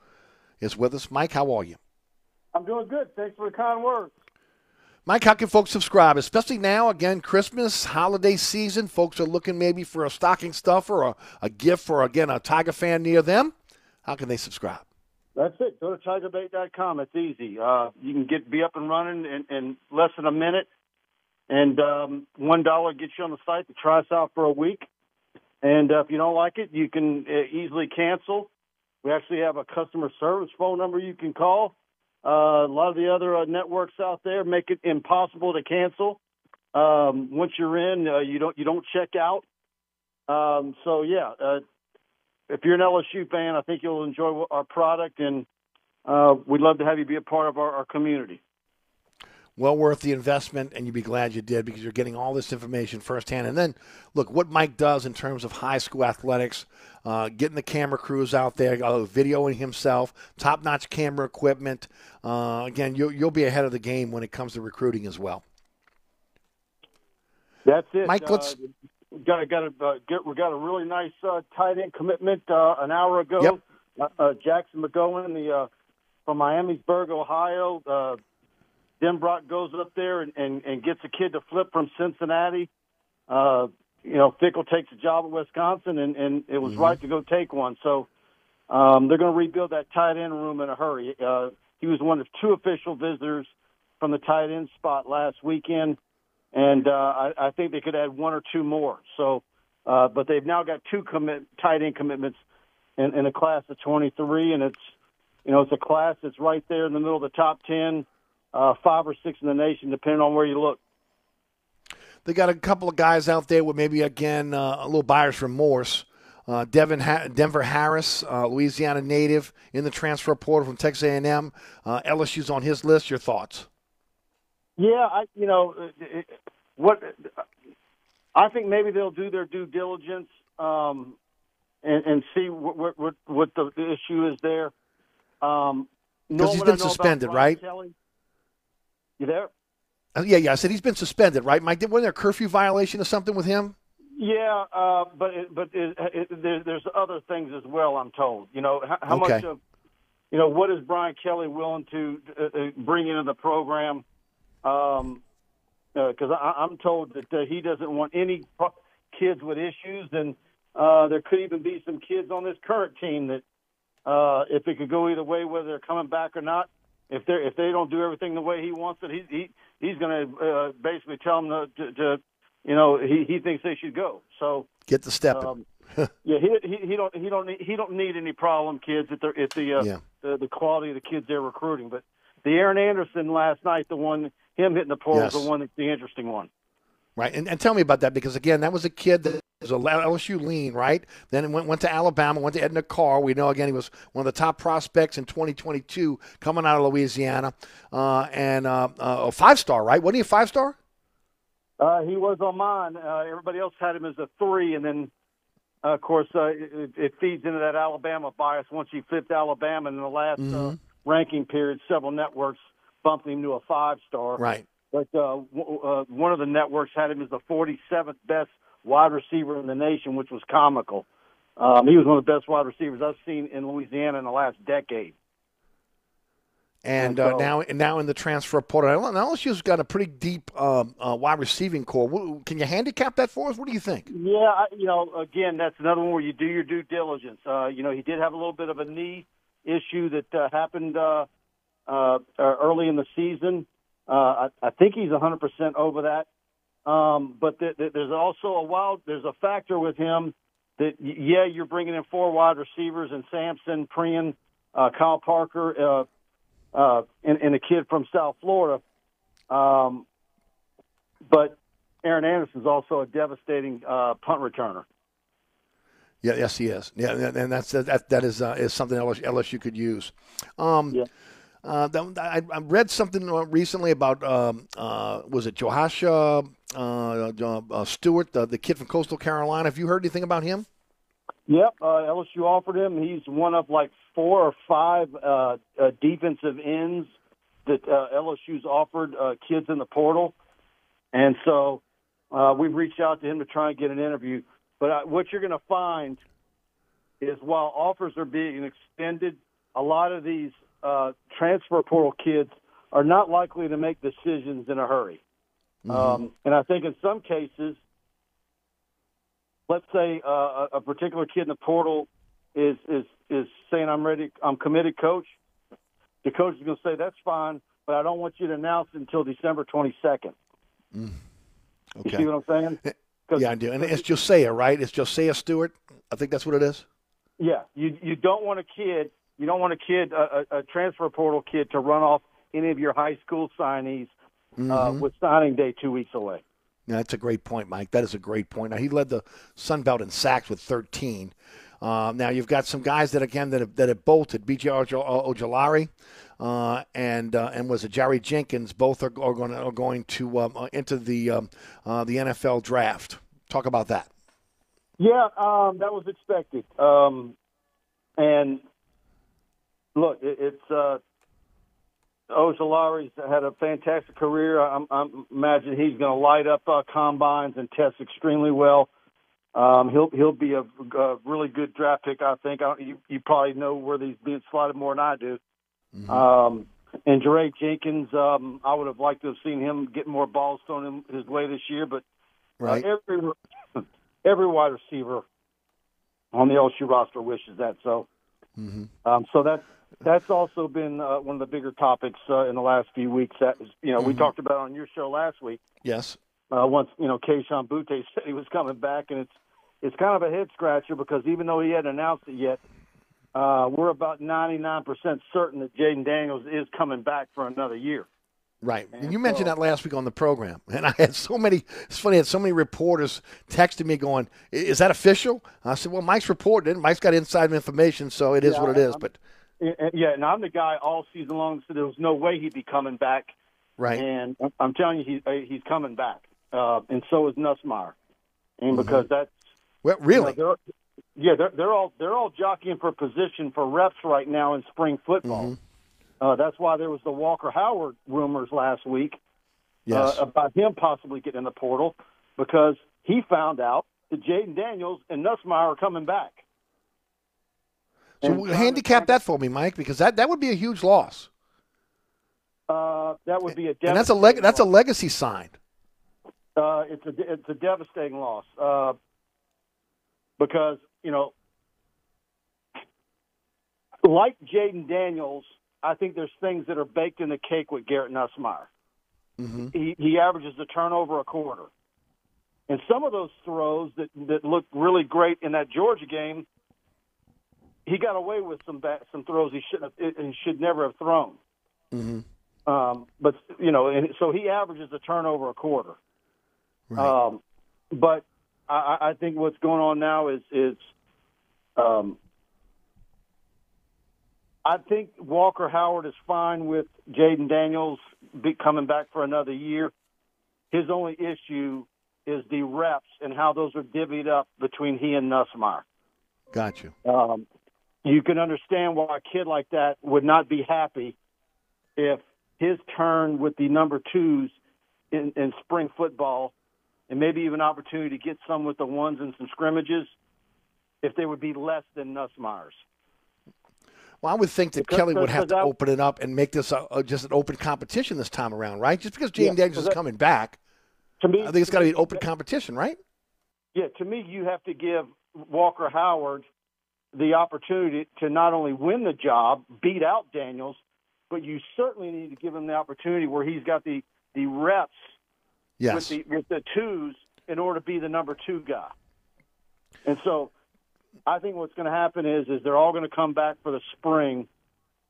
is with us. Mike, how are you? I'm doing good. Thanks for the kind words. Mike, how can folks subscribe? Especially now, again, Christmas, holiday season. Folks are looking maybe for a stocking stuffer or a, a gift for, again, a Tiger fan near them. How can they subscribe? That's it. Go to tigerbait.com. It's easy. Uh, you can get be up and running in, in less than a minute, and um, one dollar gets you on the site to try us out for a week. And uh, if you don't like it, you can uh, easily cancel. We actually have a customer service phone number you can call. Uh, a lot of the other uh, networks out there make it impossible to cancel. Um, once you're in, uh, you don't you don't check out. Um, so yeah, uh, if you're an LSU fan, I think you'll enjoy our product, and uh, we'd love to have you be a part of our, our community well worth the investment, and you'd be glad you did because you're getting all this information firsthand. And then, look, what Mike does in terms of high school athletics, uh, getting the camera crews out there, uh, videoing himself, top notch camera equipment. Uh, again, you'll, you'll be ahead of the game when it comes to recruiting as well. That's it. Mike, let's. Uh, got got a uh, get, we got a really nice uh, tight end commitment uh, an hour ago. Yep. Jackson McGowan, the uh, from Miamisburg, Ohio Uh, Denbrock goes up there and, and, and gets a kid to flip from Cincinnati. Uh, you know, Fickell takes a job at Wisconsin, and, and it was mm-hmm. right to go take one. So um, they're going to rebuild that tight end room in a hurry. Uh, he was one of two official visitors from the tight end spot last weekend, and uh, I, I think they could add one or two more. So, uh, but they've now got two commit tight end commitments in, in a class of 23, and it's you know it's a class that's right there in the middle of the top 10 uh, five or six in the nation, depending on where you look. They got a couple of guys out there with maybe again uh, a little buyer's remorse. Uh, Devin ha- Denver Harris, uh, Louisiana native, in the transfer portal from Texas A&M. Uh, LSU's on his list. Your thoughts? Yeah, I you know what I think maybe they'll do their due diligence um, and, and see what, what what the issue is there. Um, because he's been suspended, right? Kelly, you there? Uh, yeah, yeah. I said he's been suspended, right, Mike? Wasn't there a curfew violation or something with him? Yeah, uh, but it, but it, it, there, there's other things as well. I'm told. You know how, how okay. much of you know what is Brian Kelly willing to uh, uh bring into the program? Um, because uh, I'm told that uh, he doesn't want any pro- kids with issues, and uh, there could even be some kids on this current team that, uh, if it could go either way, whether they're coming back or not, if they if they don't do everything the way he wants it, he he he's going to uh, basically tell them to, to, to, you know, he he thinks they should go. So get the step. Um, yeah, he, he he don't he don't need, he don't need any problem kids at the at the, uh, yeah. the the quality of the kids they're recruiting. But the Aaron Anderson last night, the one him hitting the pole, yes. the one that's the interesting one. Right, and, and tell me about that because again, that was a kid that was a LSU lean, right? Then went went to Alabama, went to Edna Karr. We know again he was one of the top prospects in 2022 coming out of Louisiana, uh, and uh, uh, a five star, right? Wasn't he a five star? Uh, he was on mine. Uh, everybody else had him as a three, and then uh, of course it, it, feeds into that Alabama bias. Once he flipped Alabama in the last mm-hmm. ranking period, several networks bumped him to a five star. Right. But uh, w- uh, one of the networks had him as the 47th best wide receiver in the nation, which was comical. Um, he was one of the best wide receivers I've seen in Louisiana in the last decade. And, And uh, so- now, now in the transfer portal, now LSU's got a pretty deep um, uh, wide receiving corps. Can you handicap that for us? What do you think? Yeah, I, you know, again, that's another one where you do your due diligence. Uh, you know, he did have a little bit of a knee issue that uh, happened uh, uh, early in the season. Uh, I, I think he's 100% over that. Um, but th- th- there's also a wild, there's a factor with him that, y- yeah, you're bringing in four wide receivers and Sampson, Prian, uh, Kyle Parker, uh, uh, and, and a kid from South Florida. Um, but Aaron Anderson's also a devastating uh, punt returner. Yeah, yes, he is. Yeah, and and that's that. That is uh, is something LSU, LSU could use. Um, Yeah. Uh, I, I read something uh, recently about um, uh, was it Joshua uh, uh, Stewart, the, the kid from Coastal Carolina. Have you heard anything about him? Yep, uh, LSU offered him. He's one of like four or five defensive ends that LSU's offered kids in the portal, and so we've reached out to him to try and get an interview. But what you're going to find is while offers are being extended, a lot of these uh, transfer portal kids are not likely to make decisions in a hurry. Um, and I think in some cases, let's say uh, a, particular kid in the portal is is is saying I'm ready, I'm committed, coach. The coach is going to say that's fine, but I don't want you to announce it until December 22nd. You Okay. see what I'm saying? Yeah, I do. And it's Josaiah, right? It's Josaiah Stewart. I think that's what it is. Yeah, you you don't want a kid, you don't want a kid, a, a, a transfer portal kid, to run off any of your high school signees uh, Mhm. with signing day two weeks away. Yeah, that's a great point, Mike. That is a great point. Now he led the Sun Belt in sacks with 13. Um, now you've got some guys that again that have, that have bolted. B.J. Ojulari uh, and uh, and was it Jerry Jenkins? Both are, are going to, are going to um, uh, into the um, uh, the NFL draft. Talk about that. Yeah, um, that was expected. Um, and look, it, it's uh, Ojulari's had a fantastic career. I, I imagine he's going to light up uh, combines and test extremely well. Um, he'll he'll be a, a really good draft pick. I think. I you, you probably know where he's being slotted more than I do. Um, and Jaray Jenkins, um, I would have liked to have seen him get more balls thrown in his way this year, but Right. uh, every every wide receiver on the LSU roster wishes that. So, Mm-hmm. um, so that's that's also been uh, one of the bigger topics uh, in the last few weeks. That you know we Mhm. talked about on your show last week. Yes. Uh, once you know Kayshon Boutte said he was coming back, and it's it's kind of a head scratcher because even though he hadn't announced it yet, uh, we're about ninety nine percent certain that Jayden Daniels is coming back for another year. Right. And you mentioned that last week on the program. And I had so many, it's funny, I had so many reporters texting me going, is that official? I said, well, Mike's reported it. Mike's got inside information, so it is Yeah, what it is. I'm- But, And- Yeah, and I'm the guy all season long said there was no way he'd be coming back. right. And I'm- telling you, he, uh, he's coming back. Uh, and so is Nussmeier. And Mhm. because that's Well, really? you know, they're, yeah, they're they're all they're all jockeying for position for reps right now in spring football. Mm-hmm. Uh, that's why there was the Walker Howard rumors last week Yes. uh, about him possibly getting in the portal because he found out that Jayden Daniels and Nussmeier are coming back. So and- handicap that for me, Mike, because that, that would be a huge loss. Uh, that would be a And that's a leg, that's a legacy sign. Uh, it's a it's a devastating loss uh, because you know, like Jayden Daniels, I think there's things that are baked in the cake with Garrett Nussmeier. Mm-hmm. He he averages a turnover a quarter, and some of those throws that that looked really great in that Georgia game, he got away with some ba- some throws he should have and should never have thrown. Mm-hmm. Um, but you know, and so he averages a turnover a quarter. Um, but I, I I think what's going on now is is um, I think Walker Howard is fine with Jayden Daniels be coming back for another year. His only issue is the reps and how those are divvied up between he and Nussmeier. Got you. Um, you can understand why a kid like that would not be happy if his turn with the number twos in, in spring football, and maybe even opportunity to get some with the ones in some scrimmages, if they would be less than Nussmeier's. Well, I would think that Because- Kelly would have to that- open it up and make this a, a, just an open competition this time around, right? Just because James Yeah, Daniels is that- coming back, To me, I think it's got to be an open competition, right? Yeah, to me, you have to give Walker Howard the opportunity to not only win the job, beat out Daniels, but you certainly need to give him the opportunity where he's got the the reps Yes. with the with the twos in order to be the number two guy. And so, I think what's going to happen is is they're all going to come back for the spring,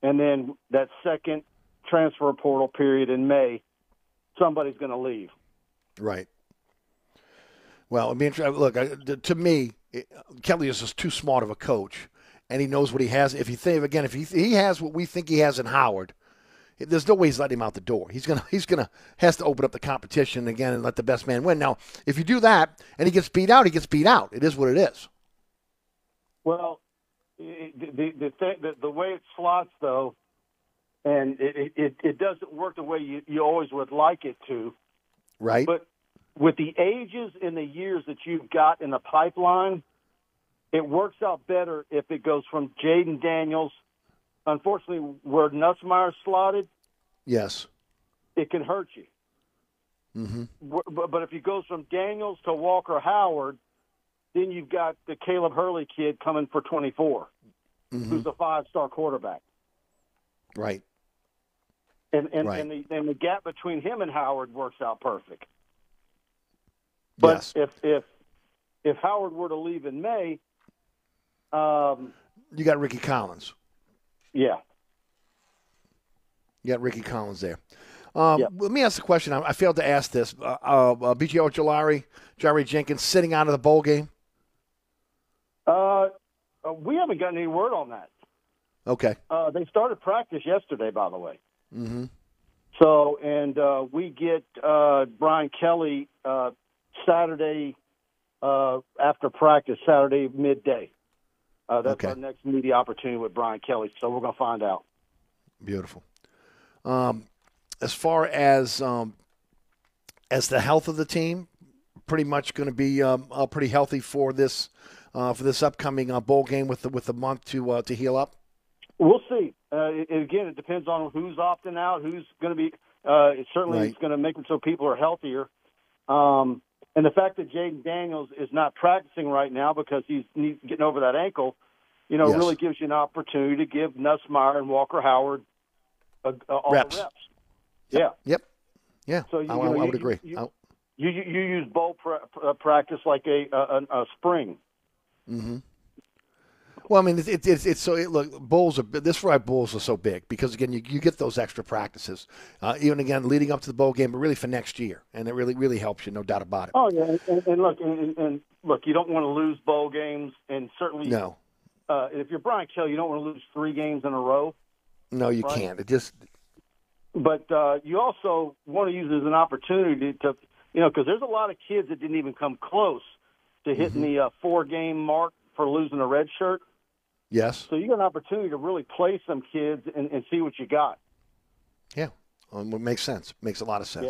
and then that second transfer portal period in May, somebody's going to leave. Right. Well, be interesting. Look, I, to me, it, Kelly is just too smart of a coach, and he knows what he has. If he think again, if he he has what we think he has in Howard, there's no way he's letting him out the door. He's gonna he's gonna has to open up the competition again and let the best man win. Now, if you do that and he gets beat out, he gets beat out. It is what it is. Well, the the the, thing, the, the way it slots though, and it, it it doesn't work the way you, you always would like it to. Right. But with the ages and the years that you've got in the pipeline, it works out better if it goes from Jayden Daniels. Unfortunately, where Nussmeier slotted, Yes. it can hurt you. Mm-hmm. But, but if he goes from Daniels to Walker Howard, then you've got the Caleb Hurley kid coming for 24, Mm-hmm. who's a five-star quarterback. Right. And and, Right. and, the, and the gap between him and Howard works out perfect. But yes. if if if Howard were to leave in May, um, You got Rickie Collins. yeah, You got Rickie Collins there. Um, Let me ask the question. I, I failed to ask this. Uh, uh, uh, BJ Ojulari, Jerry Jenkins sitting out of the bowl game. uh, uh, we haven't gotten any word on that. Okay. Uh, they started practice yesterday, by the way. Mm-hmm. So, and uh, we get uh, Brian Kelly uh, Saturday uh, after practice, Saturday midday. Uh, that's Okay. our next media opportunity with Brian Kelly. So we're going to find out. Beautiful. Um, as far as um, as the health of the team, pretty much going to be um, uh, pretty healthy for this uh, for this upcoming uh, bowl game with the, with the month to uh, to heal up. We'll see. Uh, it, again, it depends on who's opting out, who's going to be. Uh, it certainly Right. is going to make it so people are healthier. Um, and the fact that Jayden Daniels is not practicing right now because he's getting over that ankle, you know, Yes. really gives you an opportunity to give Nussmeier and Walker Howard a, a, all Reps. the reps. Yeah. Yep. Yeah. So you, I, you know, I would agree. You, I- you, you, you use bowl pra- practice like a, a, a spring. Mm-hmm. Well, I mean, it's it's, it's, so it, look bulls are this is why bulls are so big because again you, you get those extra practices uh, even again leading up to the bowl game, but really for next year, and it really really helps you, no doubt about it. Oh yeah, and, and, look, and, and- look, you don't want to lose bowl games, and certainly No, uh, if you're Brian Kelly, you don't want to lose three games in a row. no, you Right. can't. It just But uh, you also want to use it as an opportunity to, you know, because there's a lot of kids that didn't even come close to hitting the uh, four game mark for losing a red shirt. Yes, So you got an opportunity to really play some kids and, and see what you got. yeah, um, it makes sense. Makes a lot of sense.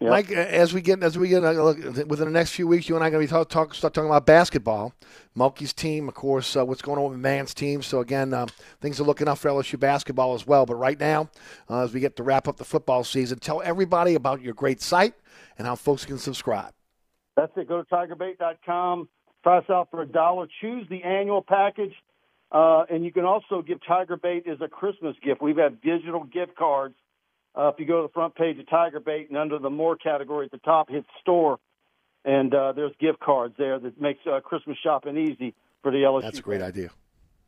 Yep. Mike, as we get as we get uh, look, within the next few weeks, you and I are going to be talk, talk start talking about basketball. Mulkey's team, of course, uh, what's going on with Man's team. So again, uh, things are looking up for LSU basketball as well. But right now, uh, as we get to wrap up the football season, tell everybody about your great site and how folks can subscribe. That's it. Go to tigerbait.com. Try us out for a dollar. Choose the annual package. Uh, and you can also give Tiger Bait as a Christmas gift. We've had digital gift cards. Uh, if you go to the front page of Tiger Bait and under the More category at the top, hit store, and uh, there's gift cards there that makes uh, Christmas shopping easy for the LSU. That's a great idea.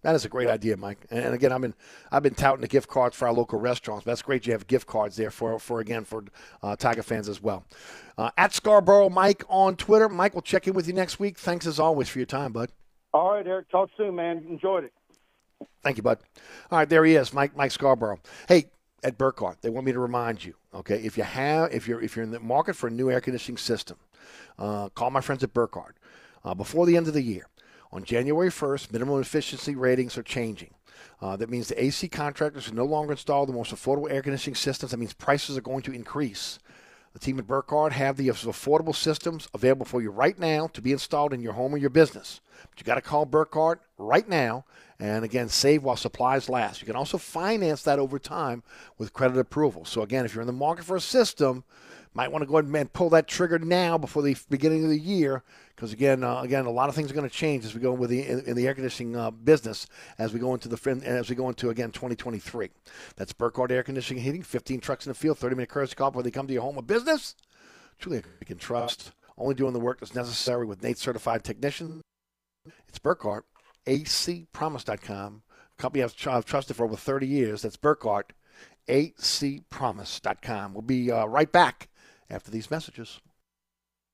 That is a great idea, Mike. And again, I've been I've been touting the gift cards for our local restaurants. That's great. You have gift cards there for for again for uh, Tiger fans as well. Uh, at Scarborough Mike on Twitter. Mike we'll check in with you next week. Thanks as always for your time, bud. All right, Eric. Talk soon, man. Enjoyed it. Thank you, bud. All right, there he is, Mike Mike Scarborough. Hey, at Burkhardt, they want me to remind you, okay, if you have if you're if you're in the market for a new air conditioning system, uh, call my friends at Burkhardt. Uh, before the end of the year, on January 1st, minimum efficiency ratings are changing. Uh, that means the AC contractors can no longer install the most affordable air conditioning systems. That means prices are going to increase. The team at Burkhardt have the affordable systems available for you right now to be installed in your home or your business. But you got to call Burkhardt right now and again save while supplies last. You can also finance that over time with credit approval. So again, if you're in the market for a system, might want to go ahead and pull that trigger now before the beginning of the year because again, uh, again, a lot of things are going to change as we go with the in, in the air conditioning uh, business as we go into the as we go into again 2023. That's Burkhardt Air Conditioning Heating. 15 trucks in the field, 30 minute courtesy call before they come to your home or business. Truly, you can trust. Only doing the work that's necessary with NATE certified technician. It's Burkhardt. ACPromise.com. Company I've, I've trusted for over 30 years. That's Burkhardt. ACPromise.com. We'll be uh, right back after these messages.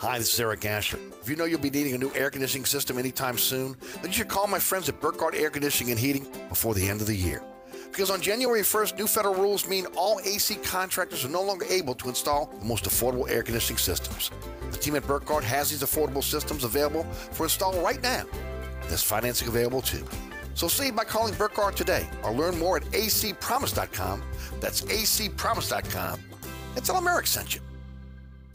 Hi, this is Eric Asher. If you know you'll be needing a new air conditioning system anytime soon, then you should call my friends at Burkhardt Air Conditioning and Heating before the end of the year. Because on January 1st, new federal rules mean all AC contractors are no longer able to install the most affordable air conditioning systems. The team at Burkhardt has these affordable systems available for install right now. There's financing available too. So save by calling Burkhardt today or learn more at acpromise.com. That's acpromise.com. And tell them Eric sent you.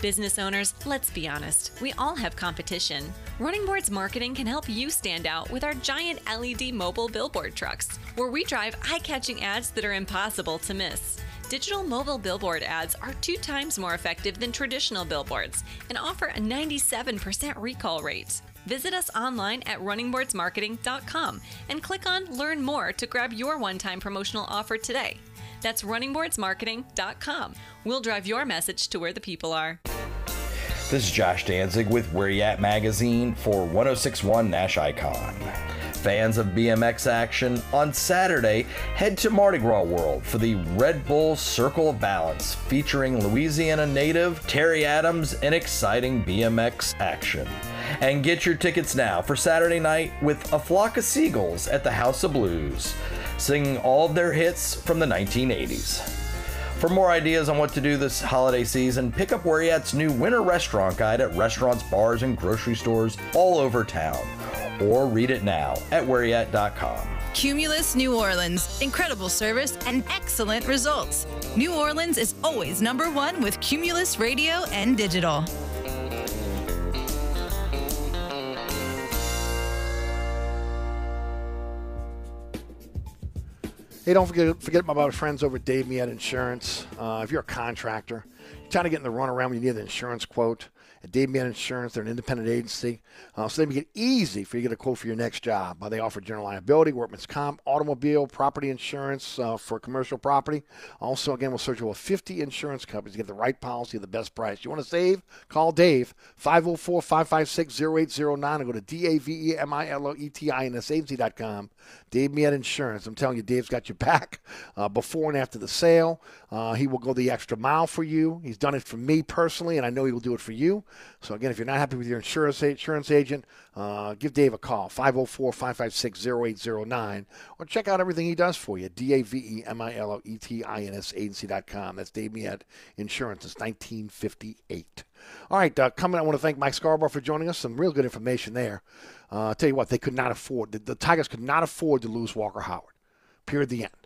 Business owners, let's be honest, we all have competition. Running Boards Marketing can help you stand out with our giant LED mobile billboard trucks, where we drive eye catching ads that are impossible to miss. Digital mobile billboard ads are two times more effective than traditional billboards and offer a 97% recall rate. Visit us online at runningboardsmarketing.com and click on Learn More to grab your one time promotional offer today. That's runningboardsmarketing.com. We'll drive your message to where the people are. This is Josh Danzig with Where You At Magazine for 1061 Nash Icon. Fans of BMX action, on Saturday, head to Mardi Gras World for the Red Bull Circle of Balance featuring Louisiana native Terry Adams and exciting BMX action. And get your tickets now for Saturday night with A Flock of Seagulls at the House of Blues, singing all of their hits from the 1980s. For more ideas on what to do this holiday season, pick up Where You At's new winter restaurant guide at restaurants, bars, and grocery stores all over town. Or read it now at whereyat.com. Cumulus New Orleans. Incredible service and excellent results. New Orleans is always number one with Cumulus Radio and Digital. Hey, don't forget forget about my friends over at Dave Miet Insurance. Uh, if you're a contractor, you're trying to get in the runaround when you need an insurance quote. Dave Miet Insurance, they're an independent agency, uh, so they make it easy for you to get a quote for your next job. Uh, they offer general liability, workman's comp, automobile, property insurance uh, for commercial property. Also, again, we'll search over 50 insurance companies to get the right policy at the best price. You want to save? Call Dave, 504 556 0809, or go to D A V E M I L O E T I N S agency.com. Dave Miet Insurance. I'm telling you, Dave's got your back uh, before and after the sale. Uh, he will go the extra mile for you. He's done it for me personally, and I know he will do it for you. So, again, if you're not happy with your insurance, insurance agent, uh, give Dave a call, 504 556 0809, or check out everything he does for you, D A V E M I L O E T I N S agency.com. That's Dave Miet Insurance. It's 1958. All right, uh, coming, I want to thank Mike Scarborough for joining us. Some real good information there. Uh, tell you what, they could not afford, the, the Tigers could not afford to lose Walker Howard. Period. The end.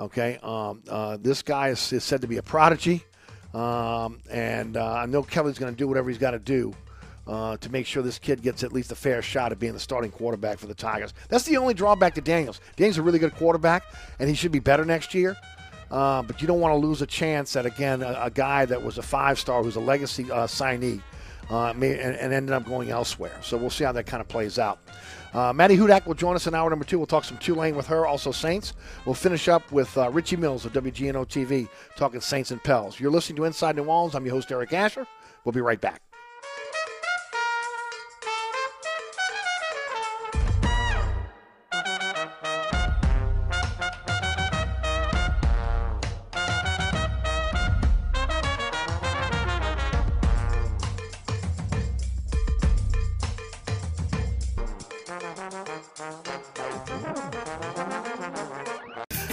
Okay. Um, uh, this guy is, is, said to be a prodigy. Um, and uh, I know Kelly's going to do whatever he's got to do uh, to make sure this kid gets at least a fair shot at being the starting quarterback for the Tigers. That's the only drawback to Daniels. Daniels is a really good quarterback, and he should be better next year. Uh, but you don't want to lose a chance at again a, a guy that was a five star who's a legacy uh, signee uh, and, and, ended up going elsewhere. So we'll see how that kind of plays out. Uh, Maddie Hudak will join us in hour number two. We'll talk some Tulane with her, also Saints. We'll finish up with uh, Richie Mills of WGNO TV talking Saints and Pels. You're listening to Inside New Orleans. I'm your host, Eric Asher. We'll be right back.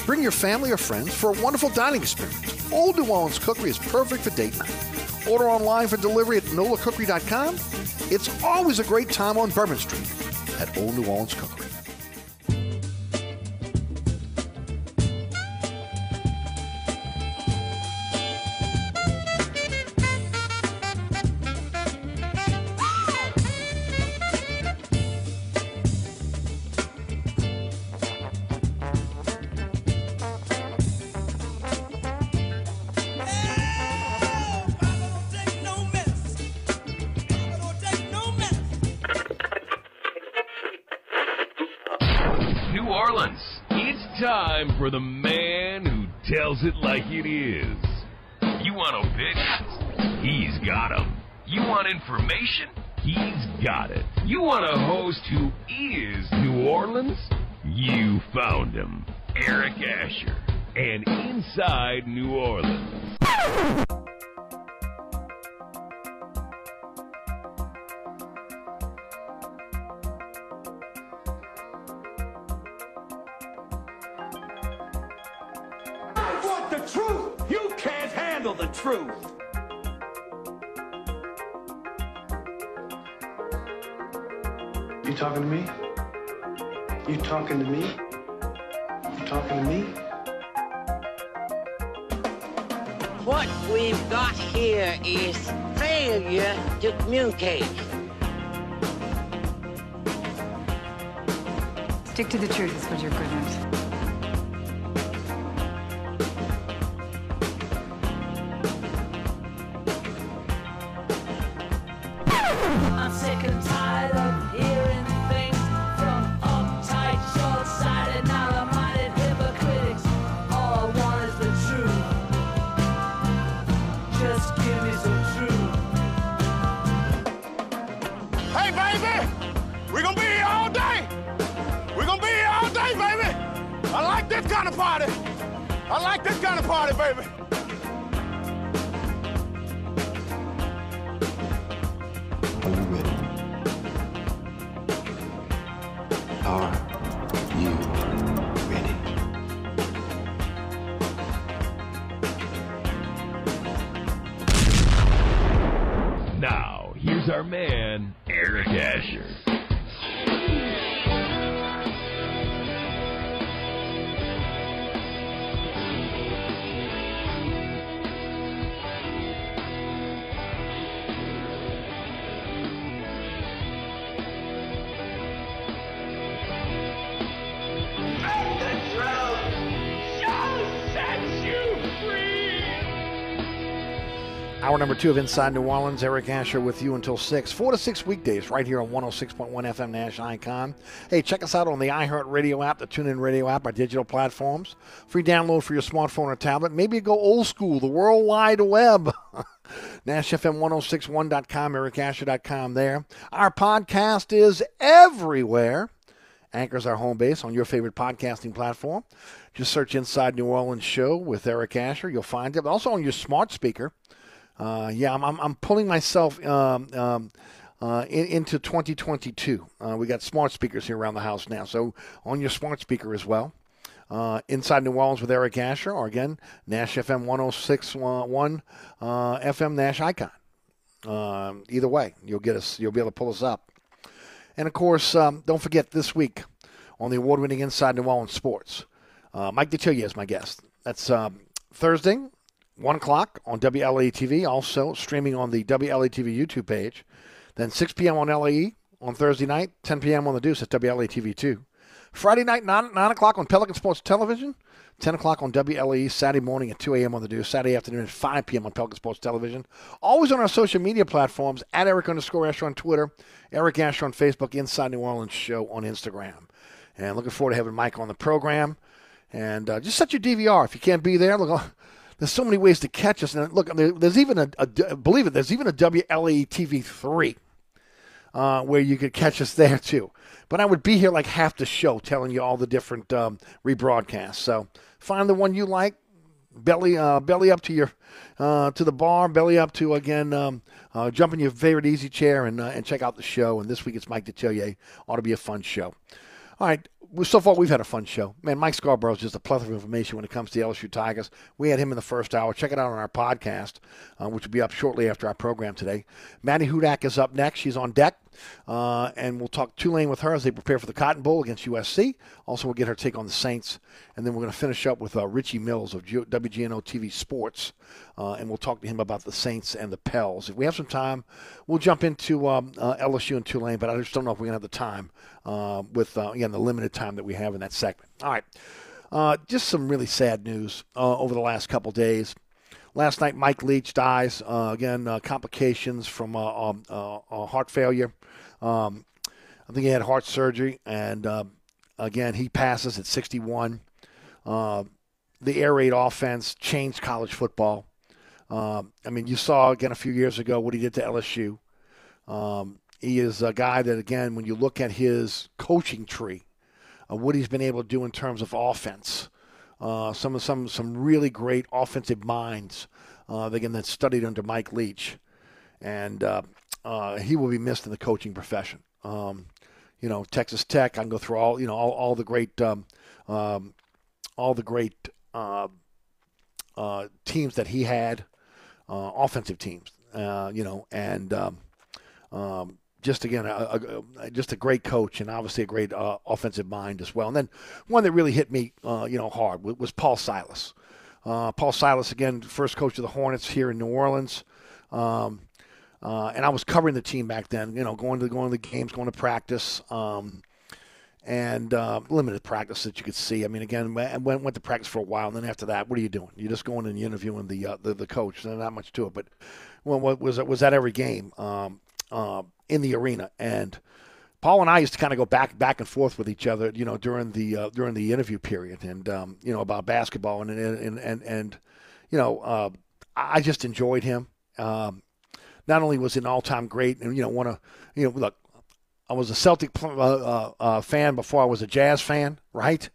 Bring your family or friends for a wonderful dining experience. Old New Orleans Cookery is perfect for date night. Order online for delivery at nolacookery.com. It's always a great time on Bourbon Street at Old New Orleans Cookery. Two of Inside New Orleans. Eric Asher with you until 6. 4 to 6 weekdays right here on 106.1 FM Nash Icon. Hey, check us out on the iHeartRadio app, the TuneIn Radio app, our digital platforms. Free download for your smartphone or tablet. Maybe go old school, the World Wide Web. NashFM1061.com, ericasher.com there. Our podcast is everywhere. Anchor's our home base on your favorite podcasting platform. Just search Inside New Orleans Show with Eric Asher. You'll find it. Also on your smart speaker. Uh, yeah, I'm, I'm, I'm pulling myself um, um, uh, in, into 2022. Uh, we got smart speakers here around the house now. So on your smart speaker as well. Uh, Inside New Orleans with Eric Asher, or again, Nash FM 1061 uh, FM Nash Icon. Um, either way, you'll get us. You'll be able to pull us up. And of course, um, don't forget this week on the award-winning Inside New Orleans Sports, uh, Mike Detillier is my guest. That's um, Thursday, 1 o'clock on WLAE TV, also streaming on the WLAE TV YouTube page. Then 6 p.m. on LAE on Thursday night, 10 p.m. on the Deuce at WLAE TV 2. Friday night, 9, 9 o'clock on Pelican Sports Television. 10 o'clock on WLE, Saturday morning at 2 a.m. on the Deuce, Saturday afternoon at 5 p.m. on Pelican Sports Television. Always on our social media platforms, at Eric underscore Asher on Twitter, Eric Asher on Facebook, Inside New Orleans Show on Instagram. And looking forward to having Mike on the program. And uh, just set your DVR. If you can't be there, look, there's so many ways to catch us. And look, there's even a, a believe it, there's even a WLE TV 3 uh, where you could catch us there too. But I would be here like half the show telling you all the different um, rebroadcasts. So find the one you like. Belly, uh, belly up to your, uh, to the bar. Belly up to again, um, uh, jump in your favorite easy chair and uh, and check out the show. And this week it's Mike Detillier. Ought to be a fun show. All right, so far we've had a fun show. Man, Mike Scarborough is just a plethora of information when it comes to the LSU Tigers. We had him in the first hour. Check it out on our podcast, uh, which will be up shortly after our program today. Maddie Hudak is up next. She's on deck. Uh, and we'll talk Tulane with her as they prepare for the Cotton Bowl against USC. Also, we'll get her take on the Saints. And then we're going to finish up with uh, Richie Mills of WGNO TV Sports. Uh, and we'll talk to him about the Saints and the Pels. If we have some time, we'll jump into um, uh, LSU and Tulane, but I just don't know if we're going to have the time uh, with, uh, again, the limited time that we have in that segment. All right. just some really sad news over the last couple days. Last night, Mike Leach dies. again, complications from um, heart failure. Um, I think he had heart surgery, and uh, again, he passes at 61. Uh, the air raid offense changed college football. Um, I mean, you saw again a few years ago what he did to LSU. Um, he is a guy that, again, when you look at his coaching tree, uh, what he's been able to do in terms of offense, uh, some of some some really great offensive minds, uh, again that studied under Mike Leach, and uh, he will be missed in the coaching profession. Um, you know, Texas Tech. I can go through all you know all, all the great um, um, all the great uh, uh, teams that he had, uh, offensive teams. Uh, you know, and um, um, just again, a, a, just a great coach and obviously a great offensive mind as well. And then one that really hit me, you know, hard was Paul Silas. Paul Silas again, first coach of the Hornets here in New Orleans. Um, uh, and I was covering the team back then, you know, going to going to the games, going to practice, um, and uh, limited practice that you could see. I mean, again, went, went to practice for a while, and then after that, what are you doing? You're just going and interviewing the uh, the, the coach. There's not much to it, but well, what was was at every game um, uh, in the arena, and Paul and I used to kind of go back back and forth with each other, you know, during the uh, during the interview period, and um, you know about basketball, and and and and, you know, uh, I just enjoyed him. Um, not only was an all-time great, and you know, one of you know, look, I was a Celtic uh, uh, uh, fan before I was a Jazz fan, right?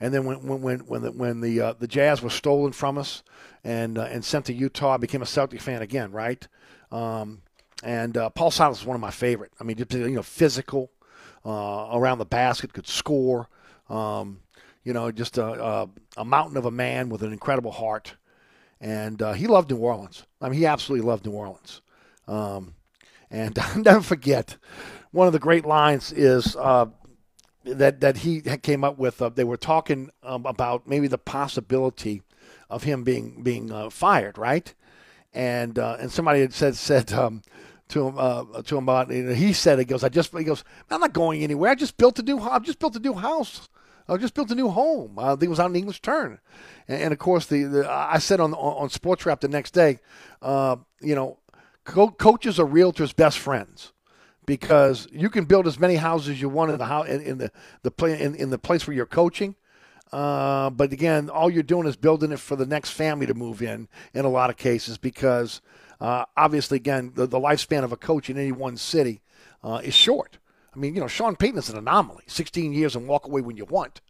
And then when when when when the, when the uh, the Jazz was stolen from us and uh, and sent to Utah, I became a Celtic fan again, right? Um, and uh, Paul Silas is one of my favorite. I mean, you know, physical around the basket, could score. Um, you know, just a, a, a, mountain of a man with an incredible heart. And he loved New Orleans. I mean, he absolutely loved New Orleans. Um, and I never forget, one of the great lines is uh, that that he came up with. Uh, they were talking um, about maybe the possibility of him being being uh, fired, right? And uh, and somebody had said said um, to him uh, to him about you know, he said he goes I just he goes I'm not going anywhere. I just built a new I just built a new house. I just built a new home. Uh, I think it was on the English Turn, and, and of course the, the, I said on on Sports Wrap the next day, uh, you know, co- coaches are realtors' best friends because you can build as many houses as you want in the house in, in the the play in, in the place where you're coaching. Uh, but again, all you're doing is building it for the next family to move in. In a lot of cases, because uh, obviously, again, the, the, lifespan of a coach in any one city uh, is short. I mean, you know, Sean Payton is an anomaly. 16 years and walk away when you want.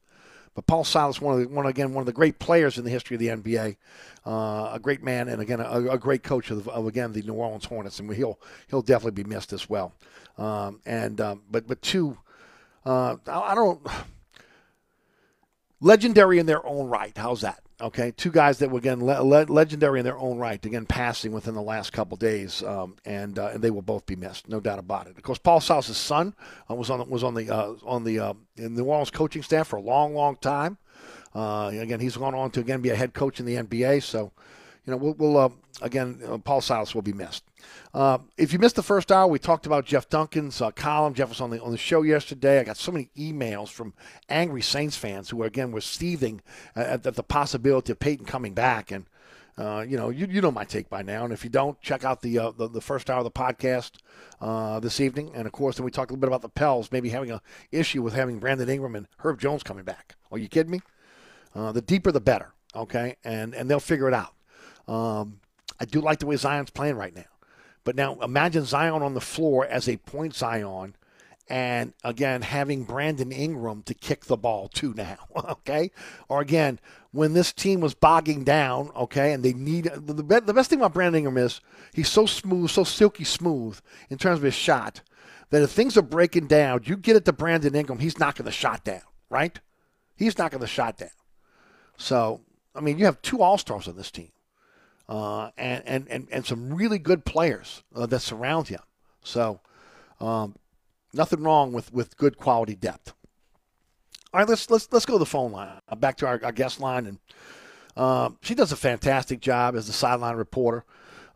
But Paul Silas, one of the, one again, one of the great players in the history of the NBA, uh, a great man, and again, a, a great coach of, of, again the New Orleans Hornets, and he'll he'll definitely be missed as well. Um, and um, but but two, uh, I, I don't legendary in their own right. How's that? Okay, two guys that were again le- le- legendary in their own right, again passing within the last couple days, um, and uh, and they will both be missed, no doubt about it. Of course, Paul Silas' son uh, was on was on the uh, on the uh, in the New Orleans coaching staff for a long, long time. Uh, again, he's gone on to again be a head coach in the NBA, so you know, we'll, we'll uh, again, uh, Paul Silas will be missed. Uh, if you missed the first hour, we talked about Jeff Duncan's uh, column. Jeff was on the on the show yesterday. I got so many emails from angry Saints fans who, again, were seething at, at the possibility of Payton coming back. And uh, you know, you, you know my take by now. And if you don't, check out the uh, the, the, first hour of the podcast uh, this evening. And of course, then we talked a little bit about the Pels maybe having an issue with having Brandon Ingram and Herb Jones coming back. Are you kidding me? Uh, the deeper, the better. Okay, and and they'll figure it out. Um, I do like the way Zion's playing right now. But now imagine Zion on the floor as a point Zion and again having Brandon Ingram to kick the ball to now, okay? Or again, when this team was bogging down, okay, and they need the, the best thing about Brandon Ingram is he's so smooth, so silky smooth in terms of his shot that if things are breaking down, you get it to Brandon Ingram, he's knocking the shot down, right? He's knocking the shot down. So, I mean, you have two All Stars on this team. Uh, and, and, and, and some really good players uh, that surround him. So, um, nothing wrong with, with good quality depth. All right, let's let's let's go to the phone line. Uh, back to our, our guest line, and uh, she does a fantastic job as the sideline reporter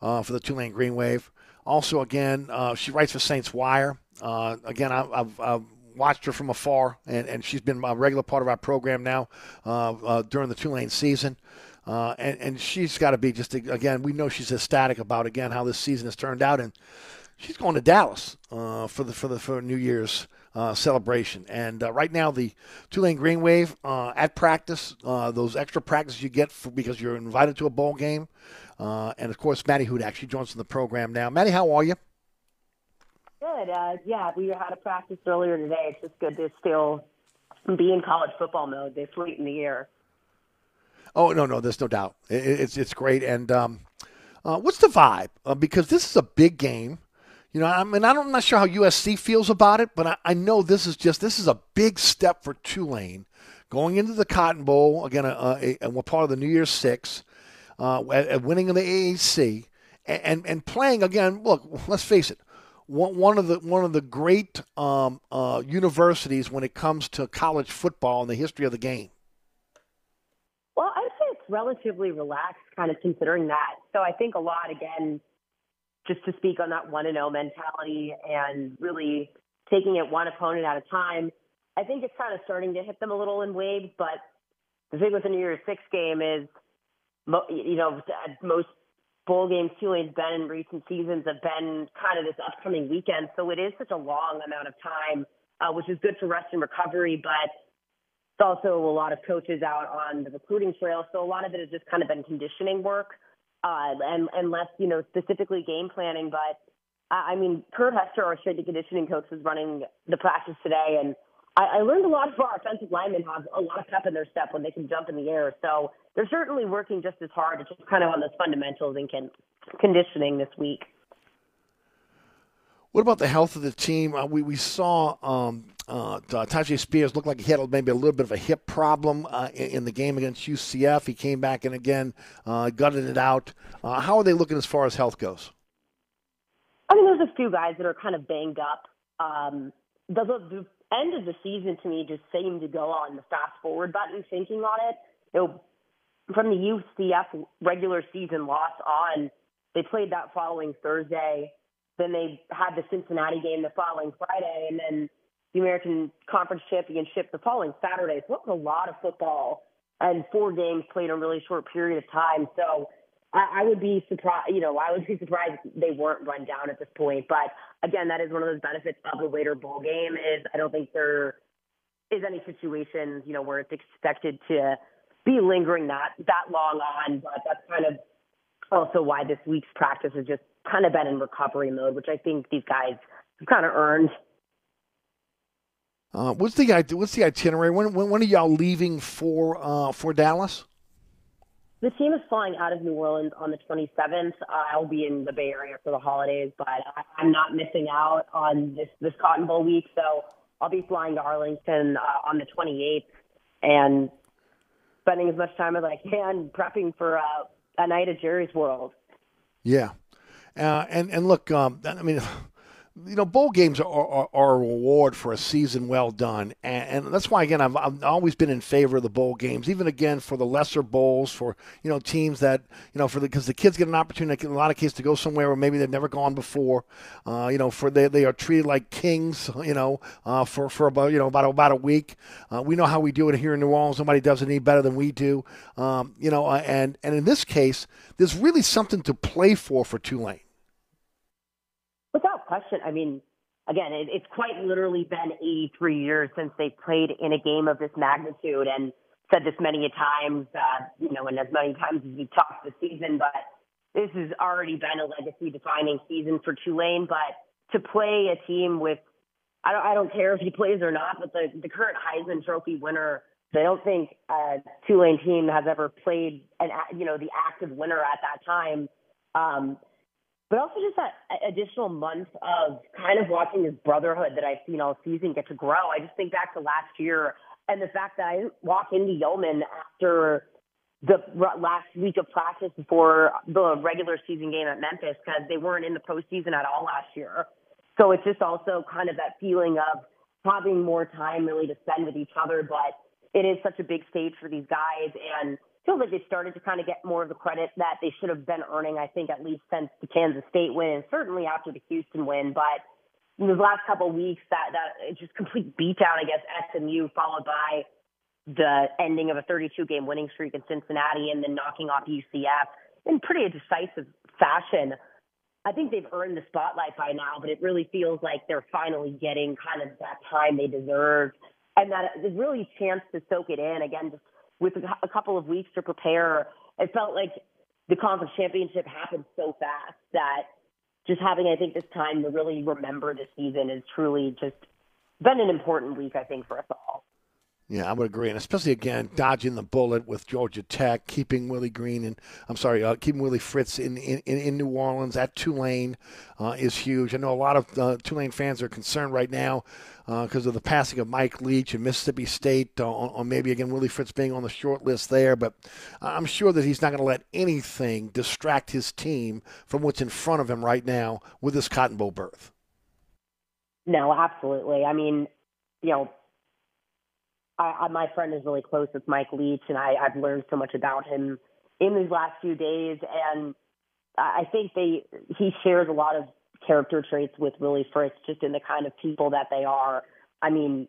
uh, for the Tulane Green Wave. Also, again, uh, she writes for Saints Wire. Again, I, have I've watched her from afar, and, and she's been a regular part of our program now during the Tulane season. And, and she's got to be just again. We know she's ecstatic about again how this season has turned out, and she's going to Dallas uh, for the for the for New Year's uh, celebration. And uh, right now, the Tulane Green Wave uh, at practice, uh, those extra practices you get for, because you're invited to a bowl game, uh, and of course, Maddie Hood actually joins in the program now. Maddie, how are you? Good. yeah, we had a practice earlier today. It's just good to still be in college football mode this late in the year. Oh no, no, there's no doubt. It, it's it's great. And um, what's the vibe? because this is a big game. You know, I mean, I'm not sure how USC feels about it, but I, I know this is just this is a big step for Tulane going into the Cotton Bowl again. A, a, we're part of the New Year's Six, uh, at, winning in the AAC, and, and, and playing again. Look, let's face it, one, one of the one of the great um, uh, universities when it comes to college football in the history of the game. Well, I'd say it's relatively relaxed, kind of considering that. So I think a lot again just to speak on that one and zero oh mentality and really taking it one opponent at a time. I think it's kind of starting to hit them a little in waves, but the thing with the New Year's Six game is, you know, most bowl games Tulane's been in recent seasons have been kind of this upcoming weekend, so it is such a long amount of time, uh, which is good for rest and recovery, but also a lot of coaches out on the recruiting trail, so a lot of it has just kind of been conditioning work uh, and and less you know specifically game planning. But I, mean, Kurt Hester, our strength and conditioning coach, was running the practice today, and I, I learned a lot of our offensive linemen have a lot of pep in their step when they can jump in the air. So they're certainly working just as hard. It's just kind of on those fundamentals and can, conditioning this week. What about the health of the team? Uh, we we saw um, uh, Tyjae Spears looked like he had maybe a little bit of a hip problem uh, in, in, the game against UCF. He came back and again uh, gutted it out. Uh, how are they looking as far as health goes? I mean, there's a few guys that are kind of banged up. Um, the, the, end of the season to me just seemed to go on the fast forward button, thinking on it. You know, from the UCF regular season loss on, they played that following Thursday. Then they had the Cincinnati game the following Friday, and then the American Conference Championship the following Saturday. So it was a lot of football and four games played in a really short period of time. So I, I would be surprised, you know, I would be surprised they weren't run down at this point. But again, that is one of those benefits of the later bowl game is I don't think there is any situation, you know, where it's expected to be lingering that that long on. But that's kind of also why this week's practice has just kind of been in recovery mode, which I think these guys have kind of earned. Uh, what's the what's the itinerary? When, when, when are y'all leaving for uh, for Dallas? The team is flying out of New Orleans on the 27th. Uh, I'll be in the Bay Area for the holidays, but I, I'm not missing out on this this Cotton Bowl week. So I'll be flying to Arlington uh, on the 28th and spending as much time as I can prepping for uh, a night at Jerry's World. Yeah, uh, and and look, um, I mean you know, bowl games are, are, are, a reward for a season well done, and, and, that's why again I've, I've always been in favor of the bowl games, even again for the lesser bowls for you know teams that you know for the because the kids get an opportunity in a lot of cases to go somewhere where maybe they've never gone before, uh, you know, for they, they are treated like kings, you know, uh, for for about you know about about a week. Uh, we know how we do it here in New Orleans. Nobody does it any better than we do, um, you know, uh, and and in this case, there's really something to play for for Tulane. Question. I mean, again, it, it's quite literally been 83 years since they played in a game of this magnitude, and said this many a times, uh, you know, and as many times as we talked this season, but this has already been a legacy-defining season for Tulane. But to play a team with, I don't, I don't care if he plays or not, but the the current Heisman Trophy winner. I don't think a Tulane team has ever played an, you know, the active winner at that time. Um, but also just that additional month of kind of watching this brotherhood that I've seen all season get to grow. I just think back to last year and the fact that I walk into Yulman after the last week of practice before the regular season game at Memphis because they weren't in the postseason at all last year. So it's just also kind of that feeling of having more time really to spend with each other. But it is such a big stage for these guys and feels like they started to kind of get more of the credit that they should have been earning, I think, at least since the Kansas State win and certainly after the Houston win. But in the last couple of weeks, that, that just complete beatdown against SMU, followed by the ending of a 32 game winning streak in Cincinnati and then knocking off UCF in pretty a decisive fashion. I think they've earned the spotlight by now, but it really feels like they're finally getting kind of that time they deserve and that really chance to soak it in. Again, just with a couple of weeks to prepare, it felt like the conference championship happened so fast that just having, I think, this time to really remember the season is truly just been an important week, I think, for us all. Yeah, I would agree, and especially again dodging the bullet with Georgia Tech, keeping Willie Green and I'm sorry, uh, keeping Willie Fritz in, in, in New Orleans at Tulane uh, is huge. I know a lot of uh, Tulane fans are concerned right now because uh, of the passing of Mike Leach and Mississippi State, uh, or maybe again Willie Fritz being on the short list there. But I'm sure that he's not going to let anything distract his team from what's in front of him right now with this Cotton Bowl berth. No, absolutely. I mean, you know I, I, my friend is really close with Mike Leach, and I, I've learned so much about him in these last few days. And I think they he shares a lot of character traits with Willie Fritz, just in the kind of people that they are. I mean,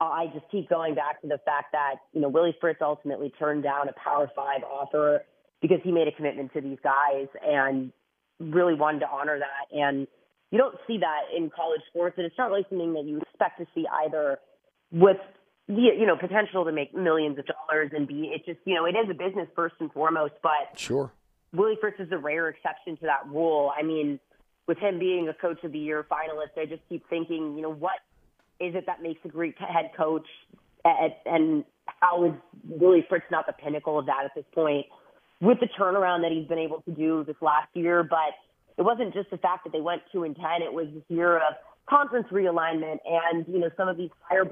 I just keep going back to the fact that you know Willie Fritz ultimately turned down a Power Five offer because he made a commitment to these guys and really wanted to honor that. And you don't see that in college sports, and it's not really something that you expect to see either with the you know potential to make millions of dollars and be it just you know it is a business first and foremost but sure. Willie fritz is a rare exception to that rule. I mean with him being a coach of the year finalist i just keep thinking you know what is it that makes a great head coach? At, and how is willie fritz not the pinnacle of that at this point with the turnaround that he's been able to do this last year? But it wasn't just the fact that they went two and ten. It was this year of conference realignment and you know some of these higher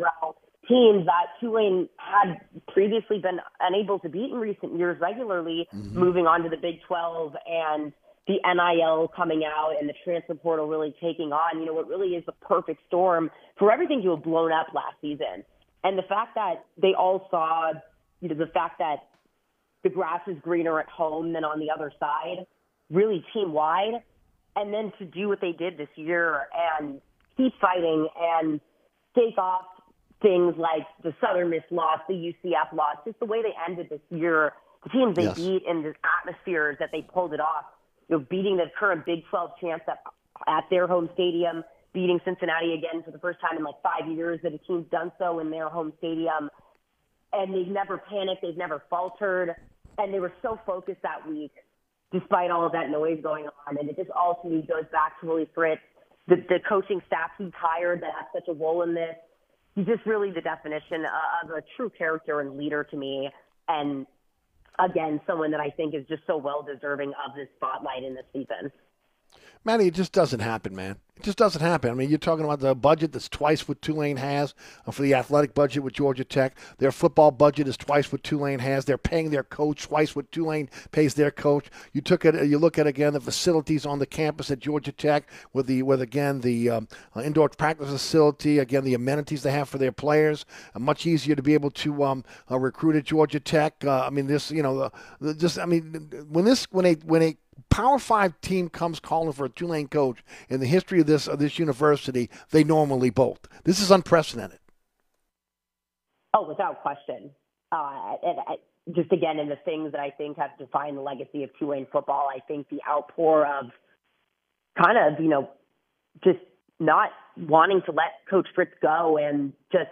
teams that Tulane had previously been unable to beat in recent years regularly, mm-hmm. moving on to the Big 12 and the NIL coming out and the transfer portal really taking on, you know, what really is the perfect storm for everything to have blown up last season. And the fact that they all saw, you know, the fact that the grass is greener at home than on the other side, really team wide. And then to do what they did this year and keep fighting and take off things like the Southern Miss loss, the UCF loss, just the way they ended this year, the teams they yes. beat and the atmospheres that they pulled it off. You know, beating the current Big 12 champs at, at their home stadium, beating Cincinnati again for the first time in like five years that a team's done so in their home stadium. And they've never panicked, they've never faltered, and they were so focused that week, despite all of that noise going on. And it just all to me goes back to Willie Fritz, the, the coaching staff he's hired that has such a role in this just really the definition of a true character and leader to me. And again, someone that I think is just so well deserving of this spotlight in this season. Maddie, it just doesn't happen, man. It just doesn't happen. I mean, you're talking about the budget that's twice what Tulane has uh, for the athletic budget with Georgia Tech. Their football budget is twice what Tulane has. They're paying their coach twice what Tulane pays their coach. You took it. You look at again the facilities on the campus at Georgia Tech with the with again the um, uh, indoor practice facility. Again, the amenities they have for their players. Uh, much easier to be able to um, uh, recruit at Georgia Tech. Uh, I mean, this you know, the, the, just I mean, when this when a when a Power Five team comes calling for a Tulane coach in the history of this of this university, they normally bolt. This is unprecedented. Oh, without question. Uh, and, and just again, in the things that I think have defined the legacy of Tulane football, I think the outpour of kind of you know just not wanting to let Coach Fritz go and just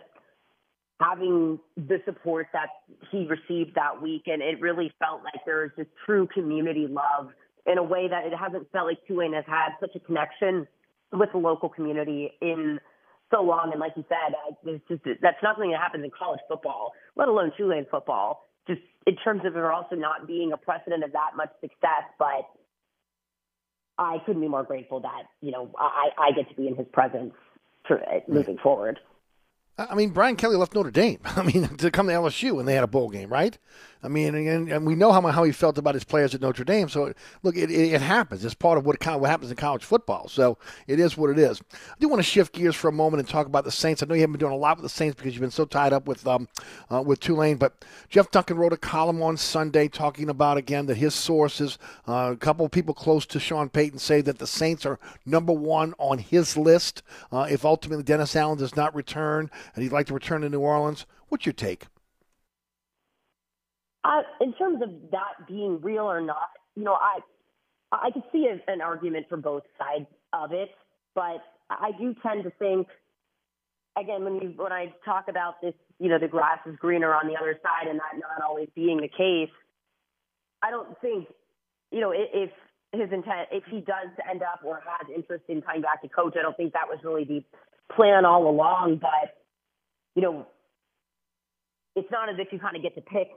having the support that he received that week, and it really felt like there was just true community love in a way that it hasn't felt like Tulane has had such a connection with the local community in so long. And like you said, it's just that's not something that happens in college football, let alone Tulane football. Just in terms of there also not being a precedent of that much success, but I couldn't be more grateful that you know I, I get to be in his presence for moving forward. I mean, Brian Kelly left Notre Dame. I mean, to come to LSU and they had a bowl game, right? I mean, and, and we know how how he felt about his players at Notre Dame. So look, it, it, it happens. It's part of what kind of what happens in college football. So it is what it is. I do want to shift gears for a moment and talk about the Saints. I know you haven't been doing a lot with the Saints because you've been so tied up with um uh, with Tulane. But Jeff Duncan wrote a column on Sunday talking about again that his sources, uh, a couple of people close to Sean Payton, say that the Saints are number one on his list uh, if ultimately Dennis Allen does not return and he'd like to return to New Orleans. What's your take? Uh, in terms of that being real or not, you know, I I could see a, an argument for both sides of it, but I do tend to think, again, when you when I talk about this, you know, the grass is greener on the other side, and that not always being the case, I don't think, you know, if his intent, if he does end up or has interest in coming back to coach, I don't think that was really the plan all along, but you know, it's not as if you kind of get to pick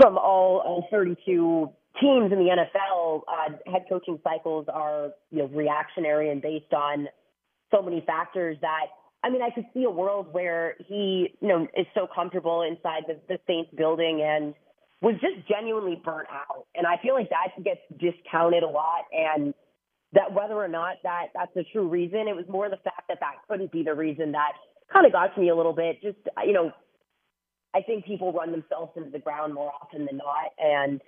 from all, all 32 teams in the NFL. Uh, head coaching cycles are, you know, reactionary and based on so many factors that, I mean, I could see a world where he, you know, is so comfortable inside the, the Saints building and was just genuinely burnt out. And I feel like that gets discounted a lot. And that whether or not that that's the true reason, it was more the fact that that couldn't be the reason that kind of got to me a little bit. Just, you know, I think people run themselves into the ground more often than not. And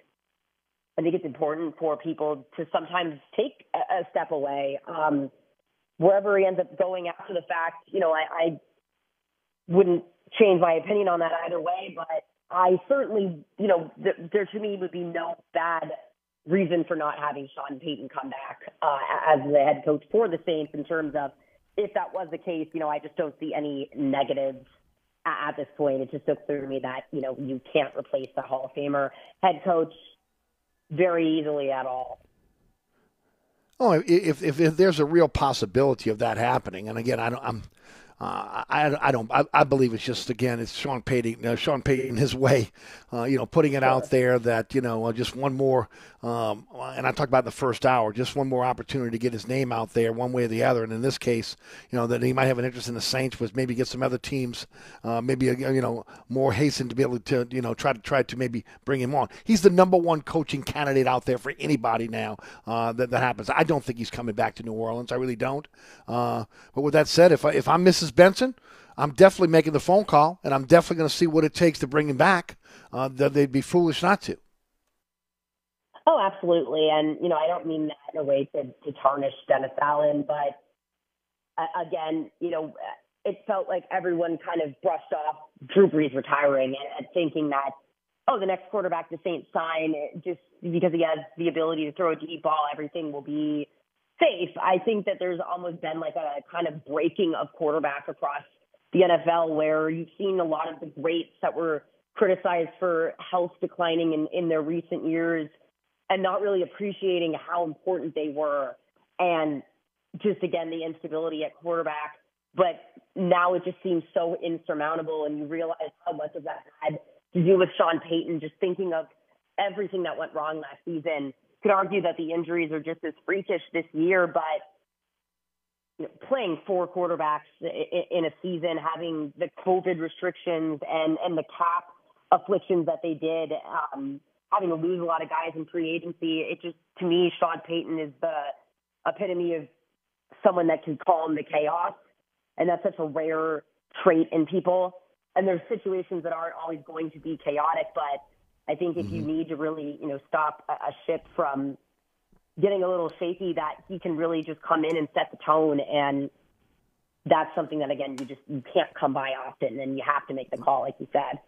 I think it's important for people to sometimes take a, a step away. Um, wherever he ends up going after the fact, you know, I, I wouldn't change my opinion on that either way, but I certainly, you know, th- there to me would be no bad reason for not having Sean Payton come back uh, as the head coach for the Saints in terms of if that was the case, you know, I just don't see any negatives at this point. It just clear to me that, you know, you can't replace the Hall of Famer head coach very easily at all. Oh, if, if, if there's a real possibility of that happening, and again, I don't, I'm uh, I, I don't I, I, believe it's just again it's Sean Payton uh, Sean Payton his way uh, you know putting it out there that you know uh, just one more um, and I talked about the first hour just one more opportunity to get his name out there one way or the other. And in this case you know that he might have an interest in the Saints was maybe get some other teams uh, maybe you know more hastened to be able to you know try to try to maybe bring him on. He's the number one coaching candidate out there for anybody now that that happens. I don't think he's coming back to New Orleans. I really don't. But with that said if I, if I'm Mrs. Benson, I'm definitely making the phone call, and I'm definitely going to see what it takes to bring him back. Uh, they'd be foolish not to. Oh, absolutely. And, you know, I don't mean that in a way to, to tarnish Dennis Allen, but uh, again, you know, it felt like everyone kind of brushed off Drew Brees retiring and, and thinking that, oh, the next quarterback the Saints sign, just because he has the ability to throw a deep ball, everything will be safe. I think that there's almost been like a kind of breaking of quarterback across the NFL where you've seen a lot of the greats that were criticized for health declining in, in their recent years and not really appreciating how important they were. And just again, the instability at quarterback. But now it just seems so insurmountable, and you realize how much of that had to do with Sean Payton just thinking of everything that went wrong last season could argue that the injuries are just as freakish this year, but you know, playing four quarterbacks in a season, having the COVID restrictions and and the cap afflictions that they did, um, having to lose a lot of guys in free agency, it just to me, Sean Payton is the epitome of someone that can calm the chaos, and that's such a rare trait in people. And there's situations that aren't always going to be chaotic, but I think if mm-hmm. you need to really, you know, stop a, a ship from getting a little shaky, that he can really just come in and set the tone. And that's something that again you just you can't come by often, and you have to make the call, like you said.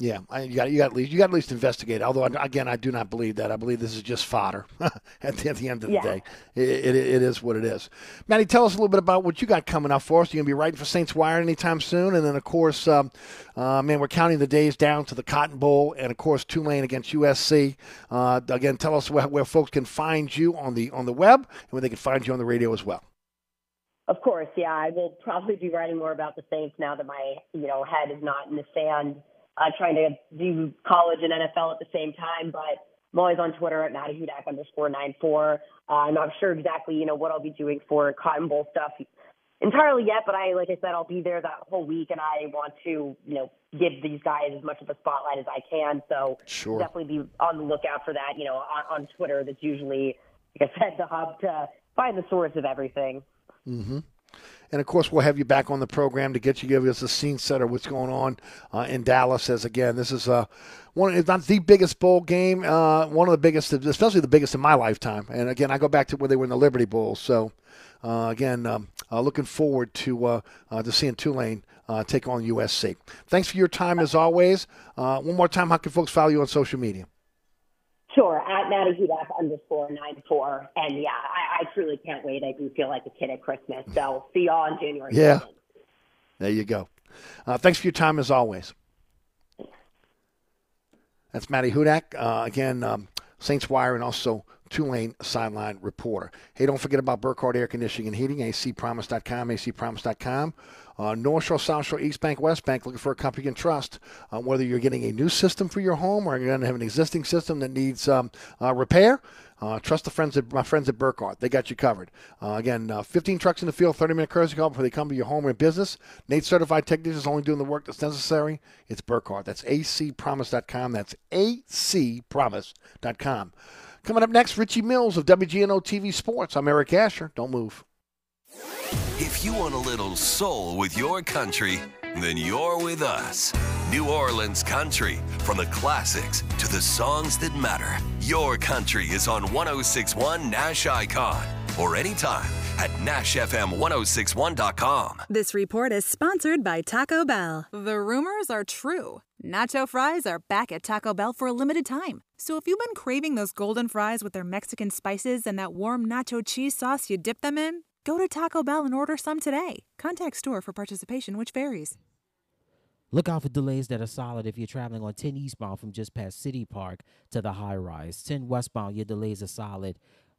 Yeah, I, you got you got at least you got at least investigate. Although again, I do not believe that. I believe this is just fodder at, the, at the end of the day. It, it, it is what it is. Maddie, tell us a little bit about what you got coming up for us. You're gonna be writing for Saints Wire anytime soon, and then of course, um, uh, man, we're counting the days down to the Cotton Bowl, and of course Tulane against USC. Uh, again, tell us where, where folks can find you on the on the web and where they can find you on the radio as well. Of course, yeah, I will probably be writing more about the Saints now that my you know head is not in the sand uh, trying to do college and NFL at the same time. But I'm always on Twitter at Maddie Hudak underscore nine four. Uh, I'm not sure exactly, you know, what I'll be doing for Cotton Bowl stuff entirely yet, but I, like I said, I'll be there that whole week, and I want to, you know, give these guys as much of a spotlight as I can. So sure. definitely be on the lookout for that. You know, on, on Twitter, that's usually, like I said, the hub to find the source of everything. Mm-hmm. And of course, we'll have you back on the program to get you give us a scene setter what's going on uh, in Dallas. As again, this is uh, one, if not the biggest bowl game, uh, one of the biggest, especially the biggest in my lifetime. And again, I go back to where they were in the Liberty Bowl. So uh, again, um, uh, looking forward to uh, to seeing Tulane take on USC. Thanks for your time as always. one more time, how can folks follow you on social media? Sure, at Maddie Hudak underscore nine four. And yeah, I, I truly can't wait. I do feel like a kid at Christmas. So see y'all on January. Yeah. 7th. There you go. Uh, thanks for your time as always. That's Maddie Hudak. Uh, again, um, Saints Wire and also Tulane sideline reporter. Hey, don't forget about Burkhardt Air Conditioning and Heating, acpromise.com, acpromise.com. Uh, North Shore, South Shore, East Bank, West Bank, looking for a company you can trust. Uh, whether you're getting a new system for your home or you're going to have an existing system that needs um, uh, repair, uh, trust the friends at my friends at Burkhardt. They got you covered. Uh, again, uh, 15 trucks in the field, 30 minute courtesy call before they come to your home or business. NATE certified technicians only doing the work that's necessary. It's Burkhardt. That's acpromise.com. That's acpromise.com. Coming up next, Richie Mills of WGNO TV Sports. I'm Eric Asher. Don't move. If you want a little soul with your country, then you're with us. New Orleans Country. From the classics to the songs that matter, your country is on 1061 Nash Icon or anytime at NashFM1061.com. This report is sponsored by Taco Bell. The rumors are true. Nacho fries are back at Taco Bell for a limited time. So if you've been craving those golden fries with their Mexican spices and that warm nacho cheese sauce you dip them in, Go to Taco Bell and order some today. Contact store for participation, which varies. Look out for delays that are solid if you're traveling on 10 eastbound from just past City Park to the high rise. 10 westbound, your delays are solid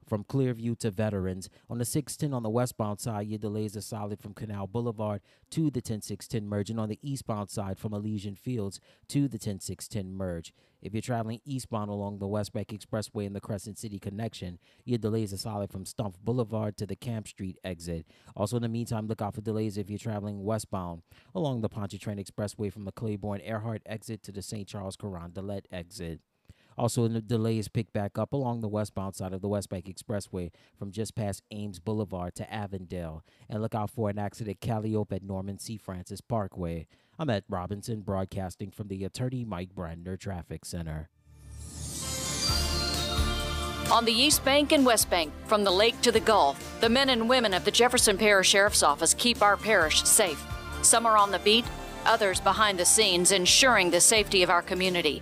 from Clearview to Veterans. On the 610 on the westbound side, your delays are solid from Canal Boulevard to the 10610 merge, and on the eastbound side from Elysian Fields to the 10610 merge. If you're traveling eastbound along the Westbank Expressway and the Crescent City connection, your delays are solid from Stumpf Boulevard to the Camp Street exit. Also, in the meantime, look out for delays if you're traveling westbound along the Pontchartrain Expressway from the Claiborne Earhart exit to the St. Charles Carondelet exit. Also, the delay is picked back up along the westbound side of the West Bank Expressway from just past Ames Boulevard to Avondale. And look out for an accident Calliope at Norman C. Francis Parkway. I'm at Robinson, broadcasting from the Attorney Mike Brandner Traffic Center. On the East Bank and West Bank, from the lake to the Gulf, the men and women of the Jefferson Parish Sheriff's Office keep our parish safe. Some are on the beat, others behind the scenes, ensuring the safety of our community.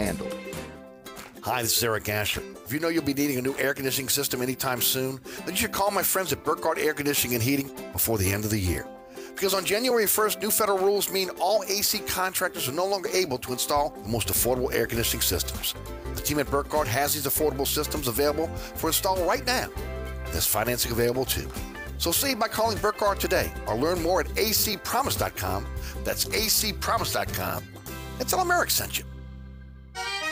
handle. Hi, this is Eric Asher. If you know you'll be needing a new air conditioning system anytime soon, then you should call my friends at Burkhardt Air Conditioning and Heating before the end of the year. Because on January 1st, new federal rules mean all AC contractors are no longer able to install the most affordable air conditioning systems. The team at Burkhardt has these affordable systems available for install right now. There's financing available too. So save by calling Burkhardt today or learn more at acpromise.com. That's acpromise.com. And tell them Eric sent you.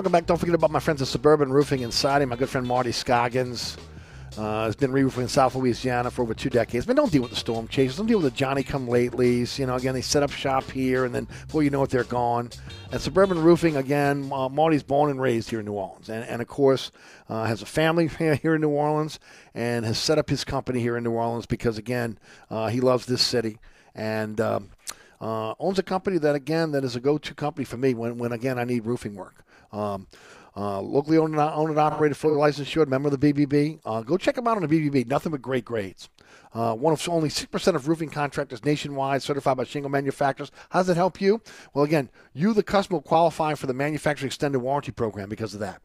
Welcome back. Don't forget about my friends at Suburban Roofing and Siding. My good friend Marty Scoggins uh, has been re-roofing in South Louisiana for over two decades. But don't deal with the storm chasers. Don't deal with the Johnny come latelys. You know, again, they set up shop here, and then before you know it, they're gone. And Suburban Roofing, again, uh, Marty's born and raised here in New Orleans, and, and of course uh, has a family here in New Orleans, and has set up his company here in New Orleans because again, uh, he loves this city and. Um, uh, owns a company that again that is a go-to company for me when, when again I need roofing work. Um, uh, locally owned and, owned and operated, fully licensed, insured, member of the BBB. Uh, go check them out on the BBB. Nothing but great grades. Uh, one of only 6% of roofing contractors nationwide certified by shingle manufacturers. How does that help you? Well, again, you, the customer, qualify for the manufacturer extended warranty program because of that.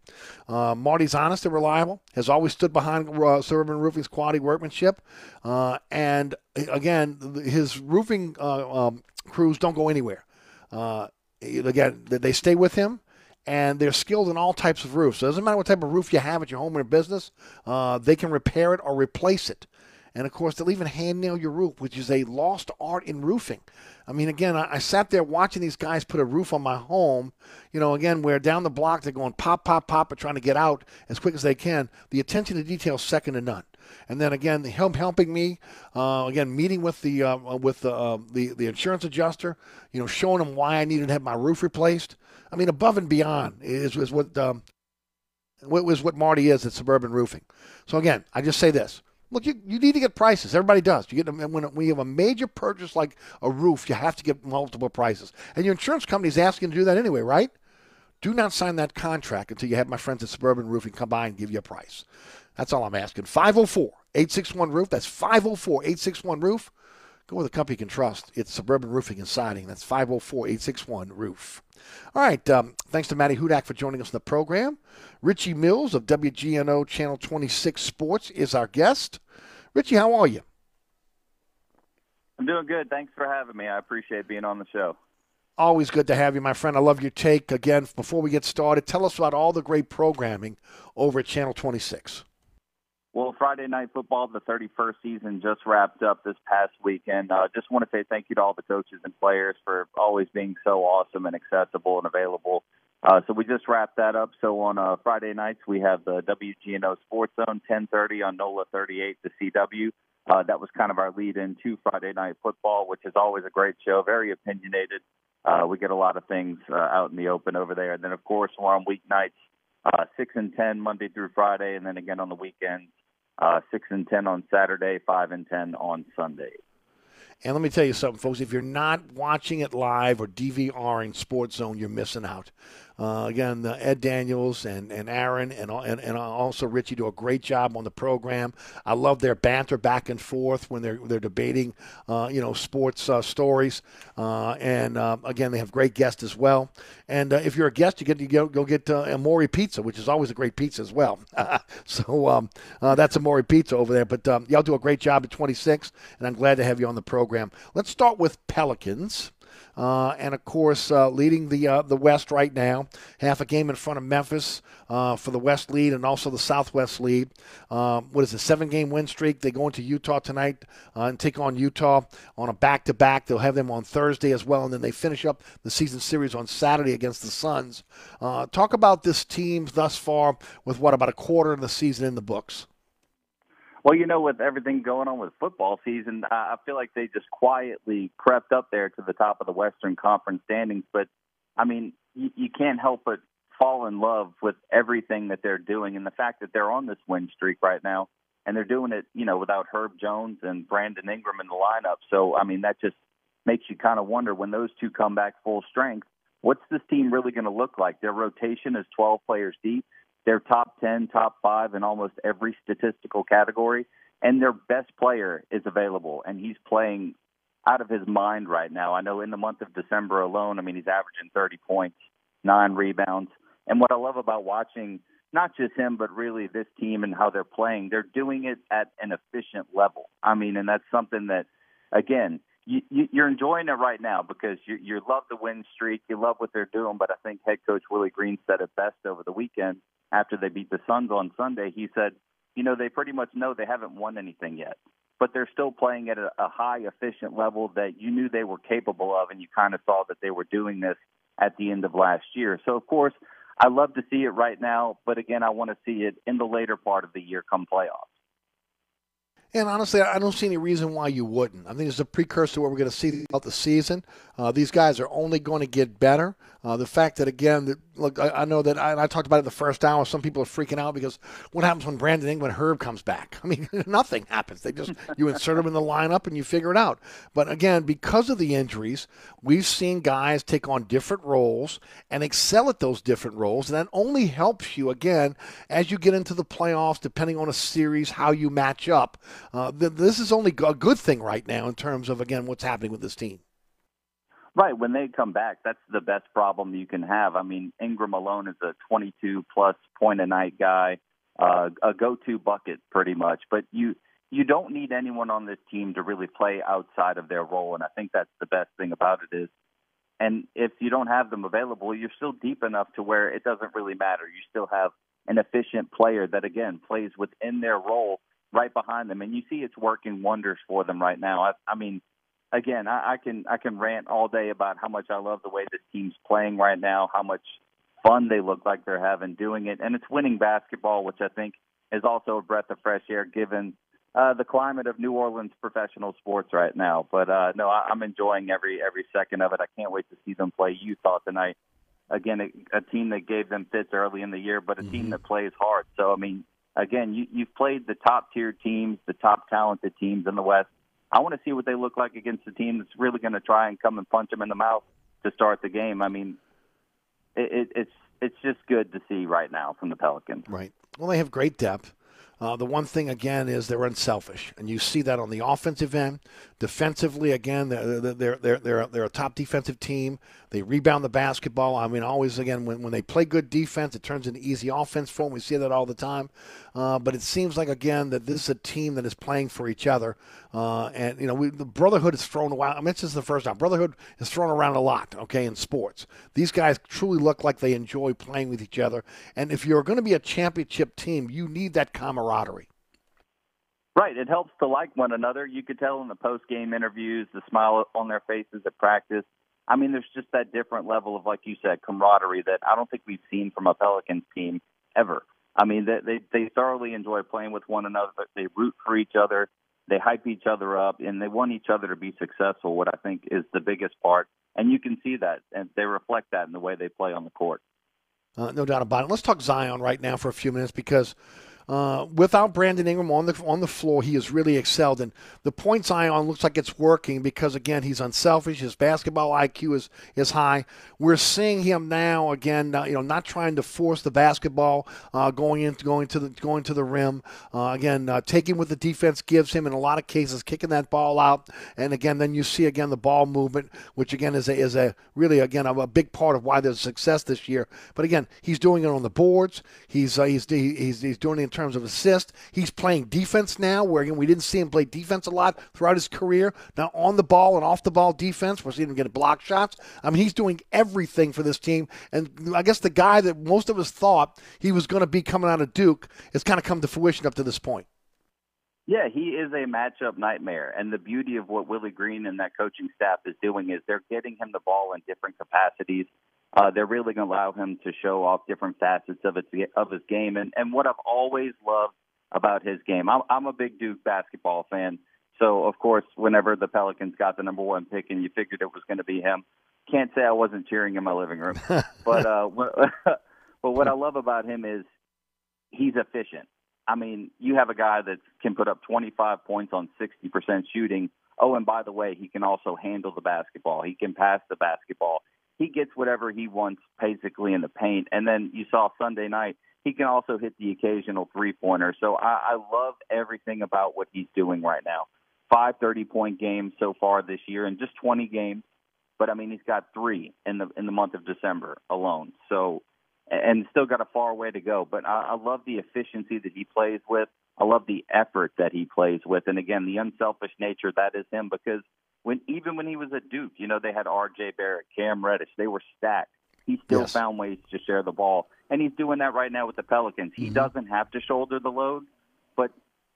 Uh, Marty's honest and reliable, has always stood behind uh, Suburban Roofing's quality workmanship. Uh, and again, his roofing um, crews don't go anywhere. Again, they stay with him and they're skilled in all types of roofs. So it doesn't matter what type of roof you have at your home or your business, uh, they can repair it or replace it. And of course, they'll even hand nail your roof, which is a lost art in roofing. I mean, again, I, I, sat there watching these guys put a roof on my home. You know, again, where down the block they're going pop, pop, pop, and trying to get out as quick as they can. The attention to detail is second to none. And then again, the help helping me, uh, again, meeting with the uh, with the, uh, the the insurance adjuster, you know, showing them why I needed to have my roof replaced. I mean, above and beyond is, is what um, was what Marty is at Suburban Roofing. So again, I just say this: look, you, you need to get prices. Everybody does. You get them when, when you have a major purchase like a roof, you have to get multiple prices, and your insurance company is asking to do that anyway, right? Do not sign that contract until you have my friends at Suburban Roofing come by and give you a price. That's all I'm asking. 504 861 Roof. That's 504 861 Roof. Go with a company you can trust. It's Suburban Roofing and Siding. That's 504 861 Roof. All right. Um, thanks to Maddie Hudak for joining us in the program. Richie Mills of WGNO Channel 26 Sports is our guest. Richie, how are you? I'm doing good. Thanks for having me. I appreciate being on the show. Always good to have you, my friend. I love your take. Again, before we get started, tell us about all the great programming over at Channel 26. Well, Friday Night Football, the 31st season just wrapped up this past weekend. Uh, just want to say thank you to all the coaches and players for always being so awesome and accessible and available. Uh, so we just wrapped that up. So on uh, Friday nights, we have the WGNO Sports Zone, 1030 on NOLA 38, the CW. Uh, that was kind of our lead in to Friday Night Football, which is always a great show, very opinionated. Uh, we get a lot of things uh, out in the open over there. And then, of course, we're on weeknights, uh, 6 and 10 Monday through Friday, and then again on the weekends, uh, 6 and 10 on Saturday, 5 and 10 on Sunday. And let me tell you something, folks. If you're not watching it live or DVRing Sports Zone, you're missing out. Uh, again, uh, Ed Daniels and, and Aaron and, and and also Richie do a great job on the program. I love their banter back and forth when they're they're debating, uh, you know, sports uh, stories. Uh, and uh, again, they have great guests as well. And if you're a guest, you get to go, go get Amori Pizza, which is always a great pizza as well. so um, that's Amori Pizza over there. But um, y'all do a great job at 26, and I'm glad to have you on the program. Let's start with Pelicans. Uh, and of course, uh, leading the uh, the West right now, half a game in front of Memphis uh, for the West lead and also the Southwest lead. Um, what is it? Seven game win streak. They go into Utah tonight uh, and take on Utah on a back to back. They'll have them on Thursday as well, and then they finish up the season series on Saturday against the Suns. Uh, talk about this team thus far with what about a quarter of the season in the books. Well, you know, with everything going on with football season, I feel like they just quietly crept up there to the top of the Western Conference standings. But I mean, you, you can't help but fall in love with everything that they're doing, and the fact that they're on this win streak right now, and they're doing it, you know, without Herb Jones and Brandon Ingram in the lineup. So, I mean, that just makes you kind of wonder when those two come back full strength, what's this team really going to look like? Their rotation is 12 players deep. They're top 10, top five in almost every statistical category, and their best player is available, and he's playing out of his mind right now. I know in the month of December alone, I mean, he's averaging 30 points, nine rebounds. And what I love about watching not just him, but really this team and how they're playing, they're doing it at an efficient level. I mean, and that's something that, again, you, you, you're enjoying it right now because you, you love the win streak, you love what they're doing. But I think head coach Willie Green said it best over the weekend after they beat the Suns on Sunday. He said, you know, they pretty much know they haven't won anything yet, but they're still playing at a, a high, efficient level that you knew they were capable of, and you kind of saw that they were doing this at the end of last year. So, of course, I love to see it right now, but again, I want to see it in the later part of the year come playoffs. And honestly, I don't see any reason why you wouldn't. I think it's a precursor to what we're going to see throughout the season. Uh, these guys are only going to get better. Uh, the fact that again, that, look, I, I know that I, I, talked about it the first hour. Some people are freaking out because what happens when Brandon Ingram Herb comes back? I mean, nothing happens. They just you insert them in the lineup and you figure it out. But again, because of the injuries, we've seen guys take on different roles and excel at those different roles, and that only helps you again as you get into the playoffs, depending on a series how you match up. Uh, th- this is only a good thing right now in terms of again what's happening with this team. Right. When they come back, that's the best problem you can have. I mean, Ingram alone is a 22 plus point a night guy, uh, a go to bucket pretty much. But you you don't need anyone on this team to really play outside of their role, and I think that's the best thing about it is. And if you don't have them available, you're still deep enough to where it doesn't really matter. You still have an efficient player that again plays within their role right behind them, and you see it's working wonders for them right now. I, I mean again, I, I can I can rant all day about how much I love the way this team's playing right now, how much fun they look like they're having doing it, and it's winning basketball, which I think is also a breath of fresh air given uh, the climate of New Orleans professional sports right now. But uh, no, I, I'm enjoying every every second of it. I can't wait to see them play Utah tonight. Again, a, a team that gave them fits early in the year, but a mm-hmm. team that plays hard. So I mean, again, you, you've played the top tier teams, the top talented teams in the West I want to see what they look like against a team that's really going to try and come and punch them in the mouth to start the game. I mean, it, it, it's it's just good to see right now from the Pelicans. Right. Well, they have great depth. Uh, the one thing again is they're unselfish, and you see that on the offensive end. Defensively, again, they're they're they're they're, they're a top defensive team. They rebound the basketball. I mean, always again when, when they play good defense, it turns into easy offense for them. We see that all the time. Uh, but it seems like again that this is a team that is playing for each other. Uh, and you know, we, the brotherhood is thrown around. I mentioned this is the first time. Brotherhood is thrown around a lot. Okay, in sports, these guys truly look like they enjoy playing with each other. And if you're going to be a championship team, you need that camaraderie. Right. It helps to like one another. You could tell in the post game interviews, the smile on their faces at practice. I mean, there's just that different level of, like you said, camaraderie that I don't think we've seen from a Pelicans team ever. I mean, they they, they thoroughly enjoy playing with one another. They root for each other. They hype each other up, and they want each other to be successful. What I think is the biggest part, and you can see that, and they reflect that in the way they play on the court. Uh, no doubt about it. Let's talk Zion right now for a few minutes because uh, without Brandon Ingram on the on the floor, he has really excelled. And the point Zion looks like it's working because again, he's unselfish. His basketball IQ is is high. We're seeing him now again, uh, you know, not trying to force the basketball uh, going into going to the going to the rim. Uh, again, uh, taking what the defense gives him in a lot of cases, kicking that ball out. And again, then you see again the ball movement, which again is a is a really again a, a big part of why there's success this year. But again, he's doing it on the boards. He's uh, he's he's he's doing it terms of assist. He's playing defense now, where again we didn't see him play defense a lot throughout his career. Now on the ball and off the ball defense, we're seeing him get block shots. I mean, he's doing everything for this team. And I guess the guy that most of us thought he was going to be coming out of Duke has kind of come to fruition up to this point. Yeah, he is a matchup nightmare. And the beauty of what Willie Green and that coaching staff is doing is they're getting him the ball in different capacities. Uh, they're really going to allow him to show off different facets of its of his game. And and what I've always loved about his game, I'm, I'm a big Duke basketball fan. So of course, whenever the Pelicans got the number one pick, and you figured it was going to be him, can't say I wasn't cheering in my living room. but uh, but what I love about him is he's efficient. I mean, you have a guy that can put up 25 points on 60% shooting. Oh, and by the way, he can also handle the basketball. He can pass the basketball he gets whatever he wants basically in the paint. And then you saw Sunday night, he can also hit the occasional three pointer. So I, I love everything about what he's doing right now. Five thirty point games so far this year, and just 20 games. But I mean, he's got three in the in the month of December alone. So, and still got a far way to go. But I, I love the efficiency that he plays with. I love the effort that he plays with, and again, the unselfish nature that is him because when even when he was at Duke, you know, they had R.J. Barrett, Cam Reddish, they were stacked. He still yes. found ways to share the ball, and he's doing that right now with the Pelicans. He mm-hmm. doesn't have to shoulder the load, but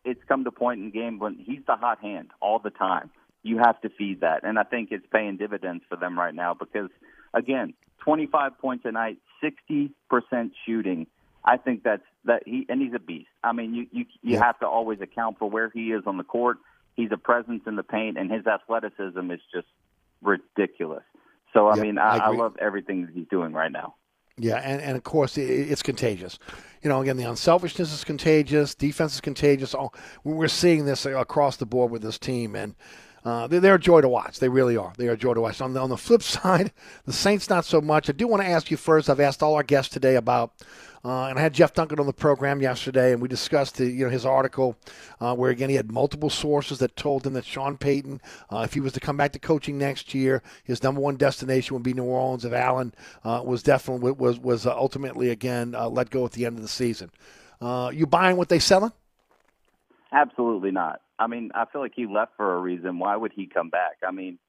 it's come to point in game when he's the hot hand all the time. You have to feed that, and I think it's paying dividends for them right now because, again, 25 points a night, 60 percent shooting. I think that's that he and he's a beast. I mean, you you you yeah. have to always account for where he is on the court He's a presence in the paint, and his athleticism is just ridiculous. So I mean, I, I, I love everything that he's doing right now. Yeah, and, and of course it's contagious. You know, again, the unselfishness is contagious. Defense is contagious. All, we're seeing this across the board with this team, and uh, they're, a joy to watch. They really are. They are a joy to watch. On the, on the flip side, the Saints not so much. I do want to ask you first. I've asked all our guests today about uh, and I had Jeff Duncan on the program yesterday, and we discussed the, you know his article uh, where again he had multiple sources that told him that Sean Payton, uh, if he was to come back to coaching next year, his number one destination would be New Orleans. If Allen uh, was definitely was was uh, ultimately again let go at the end of the season, you buying what they selling? Absolutely not. I mean, I feel like he left for a reason. Why would he come back? I mean,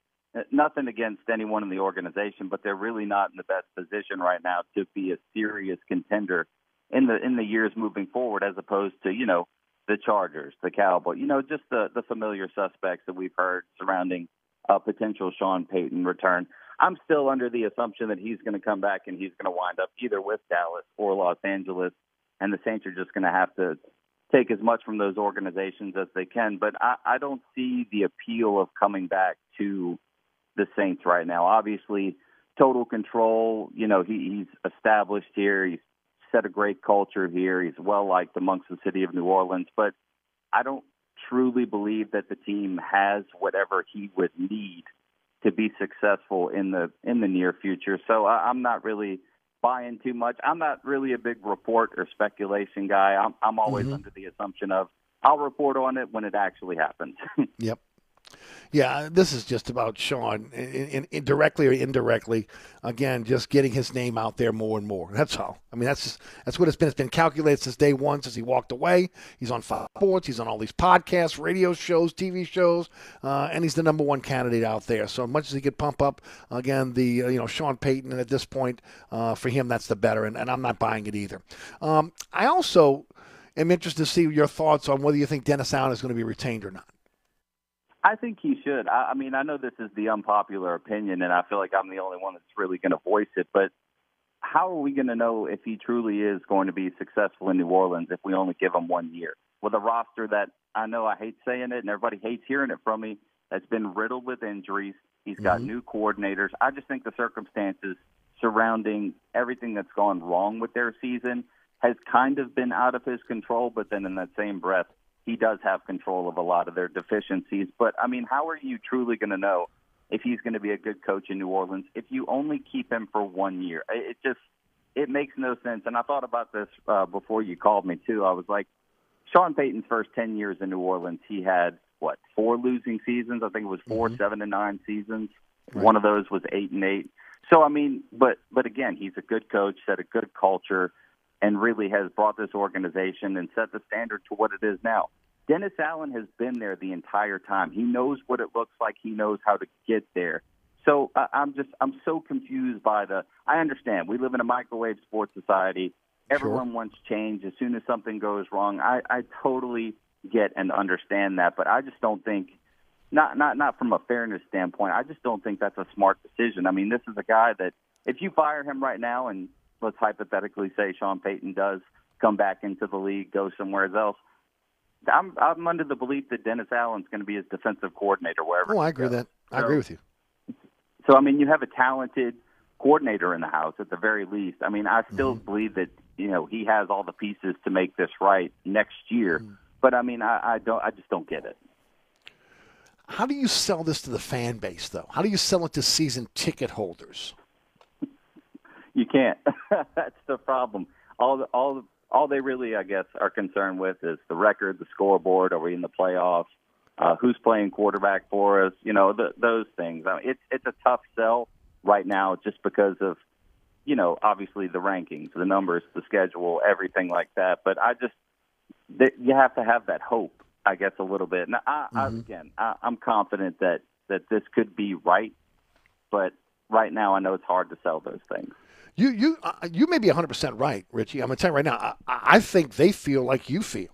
nothing against anyone in the organization, but they're really not in the best position right now to be a serious contender in the in the years moving forward, as opposed to you know the Chargers, the Cowboys, you know, just the the familiar suspects that we've heard surrounding a potential Sean Payton return. I'm still under the assumption that he's going to come back and he's going to wind up either with Dallas or Los Angeles, and the Saints are just going to have to take as much from those organizations as they can. But I, I don't see the appeal of coming back to the Saints right now. Obviously, total control. You know, he, he's established here. He's set a great culture here. He's well liked amongst the city of New Orleans. But I don't truly believe that the team has whatever he would need to be successful in the in the near future. So I, I'm not really buying too much. I'm not really a big report or speculation guy. I'm I'm always mm-hmm. under the assumption of I'll report on it when it actually happens. yep. Yeah, this is just about Sean, in, in, directly or indirectly. Again, just getting his name out there more and more. That's all. I mean, that's just, that's what it's been. It's been calculated since day one, since he walked away. He's on Fox Sports. He's on all these podcasts, radio shows, TV shows, uh, and he's the number one candidate out there. So much as he could pump up, again, the uh, you know Sean Payton, and at this point, uh, for him, that's the better. And, and I'm not buying it either. Um, I also am interested to see your thoughts on whether you think Dennis Allen is going to be retained or not. I think he should. I, I mean, I know this is the unpopular opinion, and I feel like I'm the only one that's really going to voice it. But how are we going to know if he truly is going to be successful in New Orleans if we only give him one year with a roster that I know I hate saying it, and everybody hates hearing it from me. That's been riddled with injuries. He's got mm-hmm. new coordinators. I just think the circumstances surrounding everything that's gone wrong with their season has kind of been out of his control, but then in that same breath, he does have control of a lot of their deficiencies. But I mean, how are you truly going to know if he's going to be a good coach in New Orleans if you only keep him for one year? It just it makes no sense. And I thought about this uh, before you called me too. I was like, Sean Payton's first ten years in New Orleans, he had what four losing seasons? I think it was 4 Mm-hmm. seven and nine seasons. One of those was eight and eight. So I mean, but but again, he's a good coach, set a good culture, and really has brought this organization and set the standard to what it is now. Dennis Allen has been there the entire time. He knows what it looks like. He knows how to get there. So I I'm just I'm so confused by the. I understand we live in a microwave sports society. Everyone wants change. As soon as something goes wrong, I I totally get and understand that, but I just don't think not not not from a fairness standpoint. I just don't think that's a smart decision. I mean, this is a guy that if you fire him right now, and let's hypothetically say Sean Payton does come back into the league, go somewhere else. I'm I'm under the belief that Dennis Allen's going to be his defensive coordinator wherever. Oh, I agree goes. that. I agree with you. So I mean, you have a talented coordinator in the house at the very least. I mean, I still Mm-hmm. believe that you know he has all the pieces to make this right next year. Mm-hmm. But I mean, I, I don't. I just don't get it. How do you sell this to the fan base, though? How do you sell it to season ticket holders? You can't. That's the problem. All the, all the, all they really, I guess, are concerned with is the record, the scoreboard. Are we in the playoffs? Uh, who's playing quarterback for us? You know, the, those things. I mean, it's it's a tough sell right now, just because of, you know, obviously the rankings, the numbers, the schedule, everything like that. But I just, that you have to have that hope, I guess, a little bit. And I, I again, I, I'm confident that that this could be right, but right now I know it's hard to sell those things. You you uh, you may be 100% right, Richie. I'm going to tell you right now. I, I think they feel like you feel.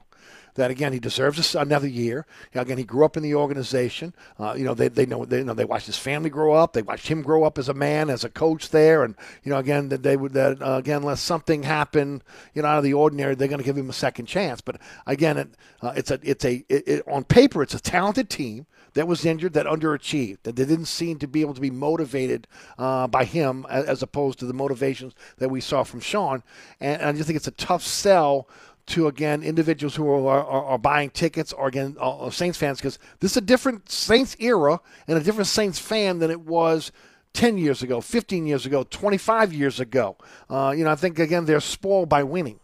That again, he deserves another year. Again, he grew up in the organization. Uh, you know, they, they know they you know they watched his family grow up. They watched him grow up as a man, as a coach there, and you know, again, that they would that uh, again, unless something happened, you know, out of the ordinary, they're going to give him a second chance. But again, it, uh, it's a it's a it, it, on paper, it's a talented team that was injured, that underachieved, that they didn't seem to be able to be motivated uh, by him as, opposed to the motivations that we saw from Sean. And, and I just think it's a tough sell to again individuals who are, are, are buying tickets or again uh, Saints fans because this is a different Saints era and a different Saints fan than it was 10 years ago, 15 years ago, 25 years ago. Uh, you know, I think again they're spoiled by winning.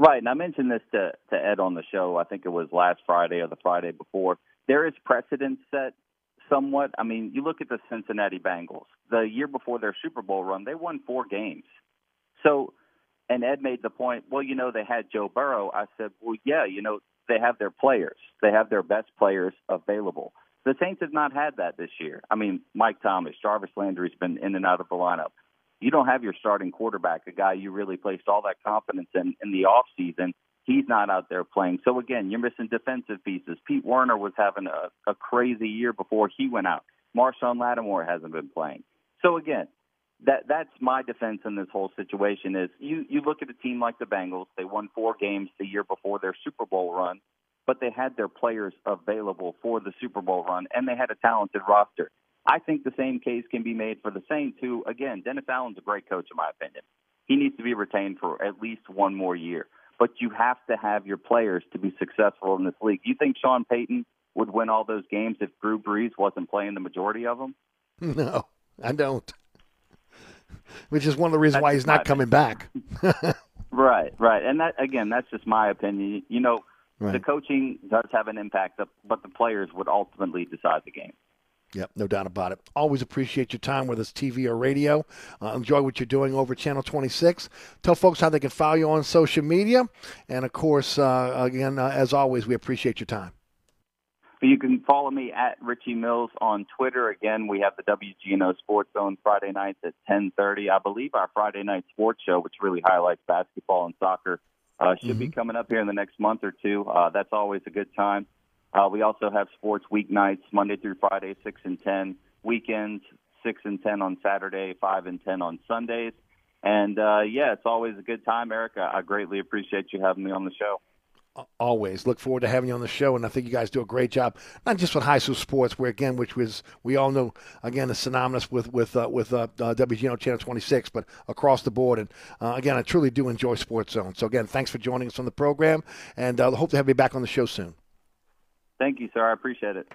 Right, and I mentioned this to, to Ed on the show. I think it was last Friday or the Friday before. There is precedent set somewhat. I mean, you look at the Cincinnati Bengals. The year before their Super Bowl run, they won four games. So, and Ed made the point, well, you know, they had Joe Burrow. I said, well, yeah, you know, they have their players. They have their best players available. The Saints have not had that this year. I mean, Mike Thomas, Jarvis Landry's been in and out of the lineup. You don't have your starting quarterback, a guy you really placed all that confidence in in the off season. He's not out there playing. So again, you're missing defensive pieces. Pete Werner was having a, a crazy year before he went out. Marshon Lattimore hasn't been playing. So again, that that's my defense in this whole situation is you you look at a team like the Bengals, they won four games the year before their Super Bowl run, but they had their players available for the Super Bowl run and they had a talented roster. I think the same case can be made for the Saints who again, Dennis Allen's a great coach in my opinion. He needs to be retained for at least one more year. But you have to have your players to be successful in this league. You think Sean Payton would win all those games if Drew Brees wasn't playing the majority of them? No, I don't. Which is one of the reasons That's why he's not coming back. Right, right. And that again, that's just my opinion. You know, the coaching does have an impact, but the players would ultimately decide the game. Yep, no doubt about it. Always appreciate your time with us, TV or radio. Uh, enjoy what you're doing over Channel 26. Tell folks how they can follow you on social media. And of course, uh, again, uh, as always, we appreciate your time. You can follow me at Richie Mills on Twitter. Again, we have the WGNO Sports Zone Friday nights at 10:30. I believe our Friday night sports show, which really highlights basketball and soccer, uh, should be coming up here in the next month or two. Uh, that's always a good time. Uh, we also have sports weeknights, Monday through Friday, six and ten. Weekends, six and ten on Saturday, five and ten on Sundays. And uh, yeah, it's always a good time, Erica. I greatly appreciate you having me on the show. always look forward to having you on the show and i think you guys do a great job not just with high school sports where again which was we all know again is synonymous with with uh, with uh, uh, wgno channel 26 but across the board and uh, again i truly do enjoy sports zone so again thanks for joining us on the program and uh, hope to have you back on the show soon Thank you, sir. I appreciate it.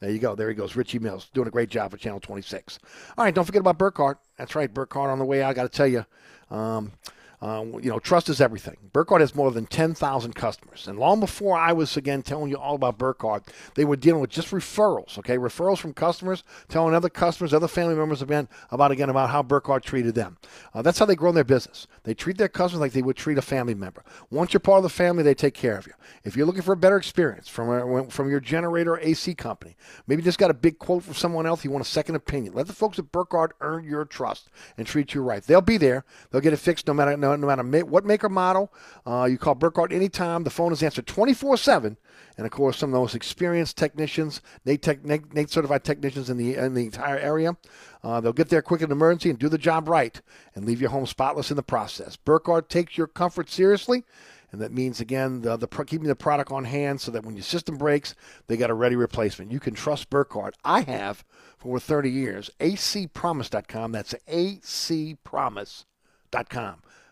there you go. There he goes. Richie Mills doing a great job for Channel 26. All right, don't forget about Burkhardt. That's right, Burkhardt on the way out. I got to tell you, um, uh, you know, trust is everything. Burkhardt has more than 10,000 customers. And long before I was, again, telling you all about Burkhardt, they were dealing with just referrals, okay? Referrals from customers, telling other customers, other family members, again, about, again, about how Burkhardt treated them. Uh, that's how they grow their business. They treat their customers like they would treat a family member. Once you're part of the family, they take care of you. If you're looking for a better experience from, a, from your generator or AC company, maybe just got a big quote from someone else, you want a second opinion, let the folks at Burkhardt earn your trust and treat you right. They'll be there. They'll get it fixed no matter no, no matter ma- what make or model. Uh, you call Burkhardt anytime. The phone is answered 24 7. And of course, some of the most experienced technicians, NATE, tech, NATE, NATE certified technicians in the in the entire area. Uh, they'll get there quick in an emergency and do the job right and leave your home spotless in the process. Burkhardt takes your comfort seriously. And that means, again, the, the keeping the product on hand so that when your system breaks, they got a ready replacement. You can trust Burkhardt. I have for over 30 years. acpromise.com. That's acpromise.com.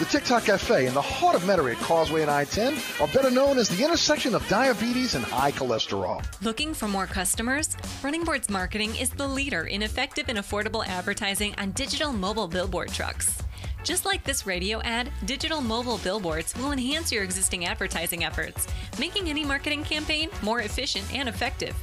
The TikTok Cafe in the heart of Metairie at Causeway and I-10 are better known as the intersection of diabetes and high cholesterol. Looking for more customers? Running Boards Marketing is the leader in effective and affordable advertising on digital mobile billboard trucks. Just like this radio ad, digital mobile billboards will enhance your existing advertising efforts, making any marketing campaign more efficient and effective.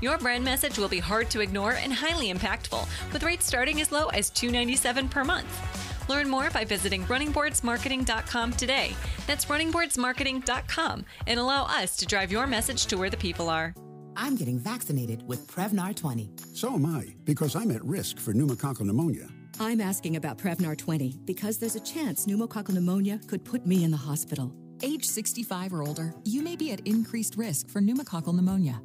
Your brand message will be hard to ignore and highly impactful, with rates starting as low as 297 per month. Learn more by visiting runningboardsmarketing.com today. That's runningboardsmarketing.com and allow us to drive your message to where the people are. I'm getting vaccinated with Prevnar 20. So am I, because I'm at risk for pneumococcal pneumonia. I'm asking about Prevnar 20 because there's a chance pneumococcal pneumonia could put me in the hospital. Age 65 or older, you may be at increased risk for pneumococcal pneumonia.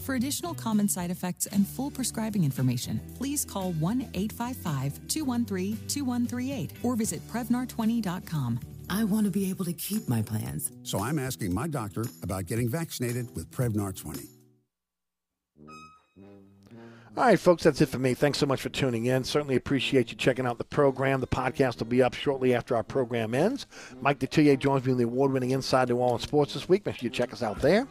For additional common side effects and full prescribing information, please call 1 855 213 2138 or visit Prevnar20.com. I want to be able to keep my plans. So I'm asking my doctor about getting vaccinated with Prevnar 20. All right, folks, that's it for me. Thanks so much for tuning in. Certainly appreciate you checking out the program. The podcast will be up shortly after our program ends. Mike Detillier joins me in the award winning Inside New Orleans Sports this week. Make sure you check us out there.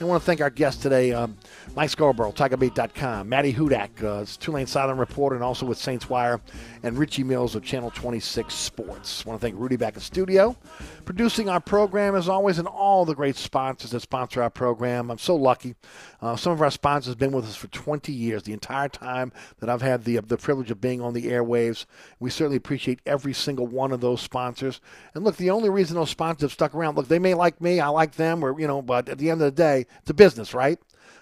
I want to thank our guests today, um, Mike Scarborough, TigerBait.com, Maddie Hudak, uh, Tulane Southern reporter, and also with Saints Wire, and Richie Mills of Channel 26 Sports. I want to thank Rudy back in studio, producing our program as always, and all the great sponsors that sponsor our program. I'm so lucky. Uh, some of our sponsors have been with us for 20 years, the entire time that I've had the the privilege of being on the airwaves. We certainly appreciate every single one of those sponsors. And look, the only reason those sponsors have stuck around, look, they may like me, I like them, or you know, but at the end of the day, it's a business, right?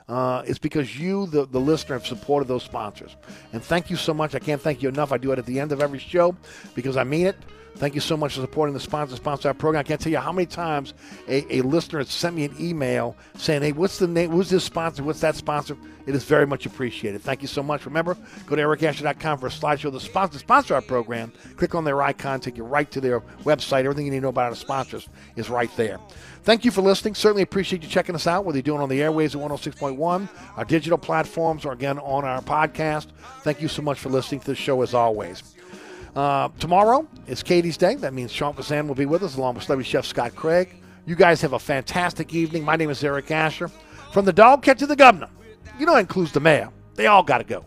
Uh, it's because you, the, the listener, have supported those sponsors. And thank you so much. I can't thank you enough. I do it at the end of every show because I mean it. Thank you so much for supporting the sponsor, sponsor our program. I can't tell you how many times a, a listener has sent me an email saying, hey, what's the name? Who's this sponsor? What's that sponsor? It is very much appreciated. Thank you so much. Remember, go to ericasher.com for a slideshow of the sponsor, sponsor our program. Click on their icon, take you right to their website. Everything you need to know about our sponsors is right there. Thank you for listening. Certainly appreciate you checking us out, whether you're doing on the airways at 106.1, our digital platforms, or again on our podcast. Thank you so much for listening to the show as always. Uh, tomorrow is Katie's Day. That means Sean Kazan will be with us along with celebrity chef Scott Craig. You guys have a fantastic evening. My name is Eric Asher. From the dog catch to the governor. You know, includes the mayor. They all got to go.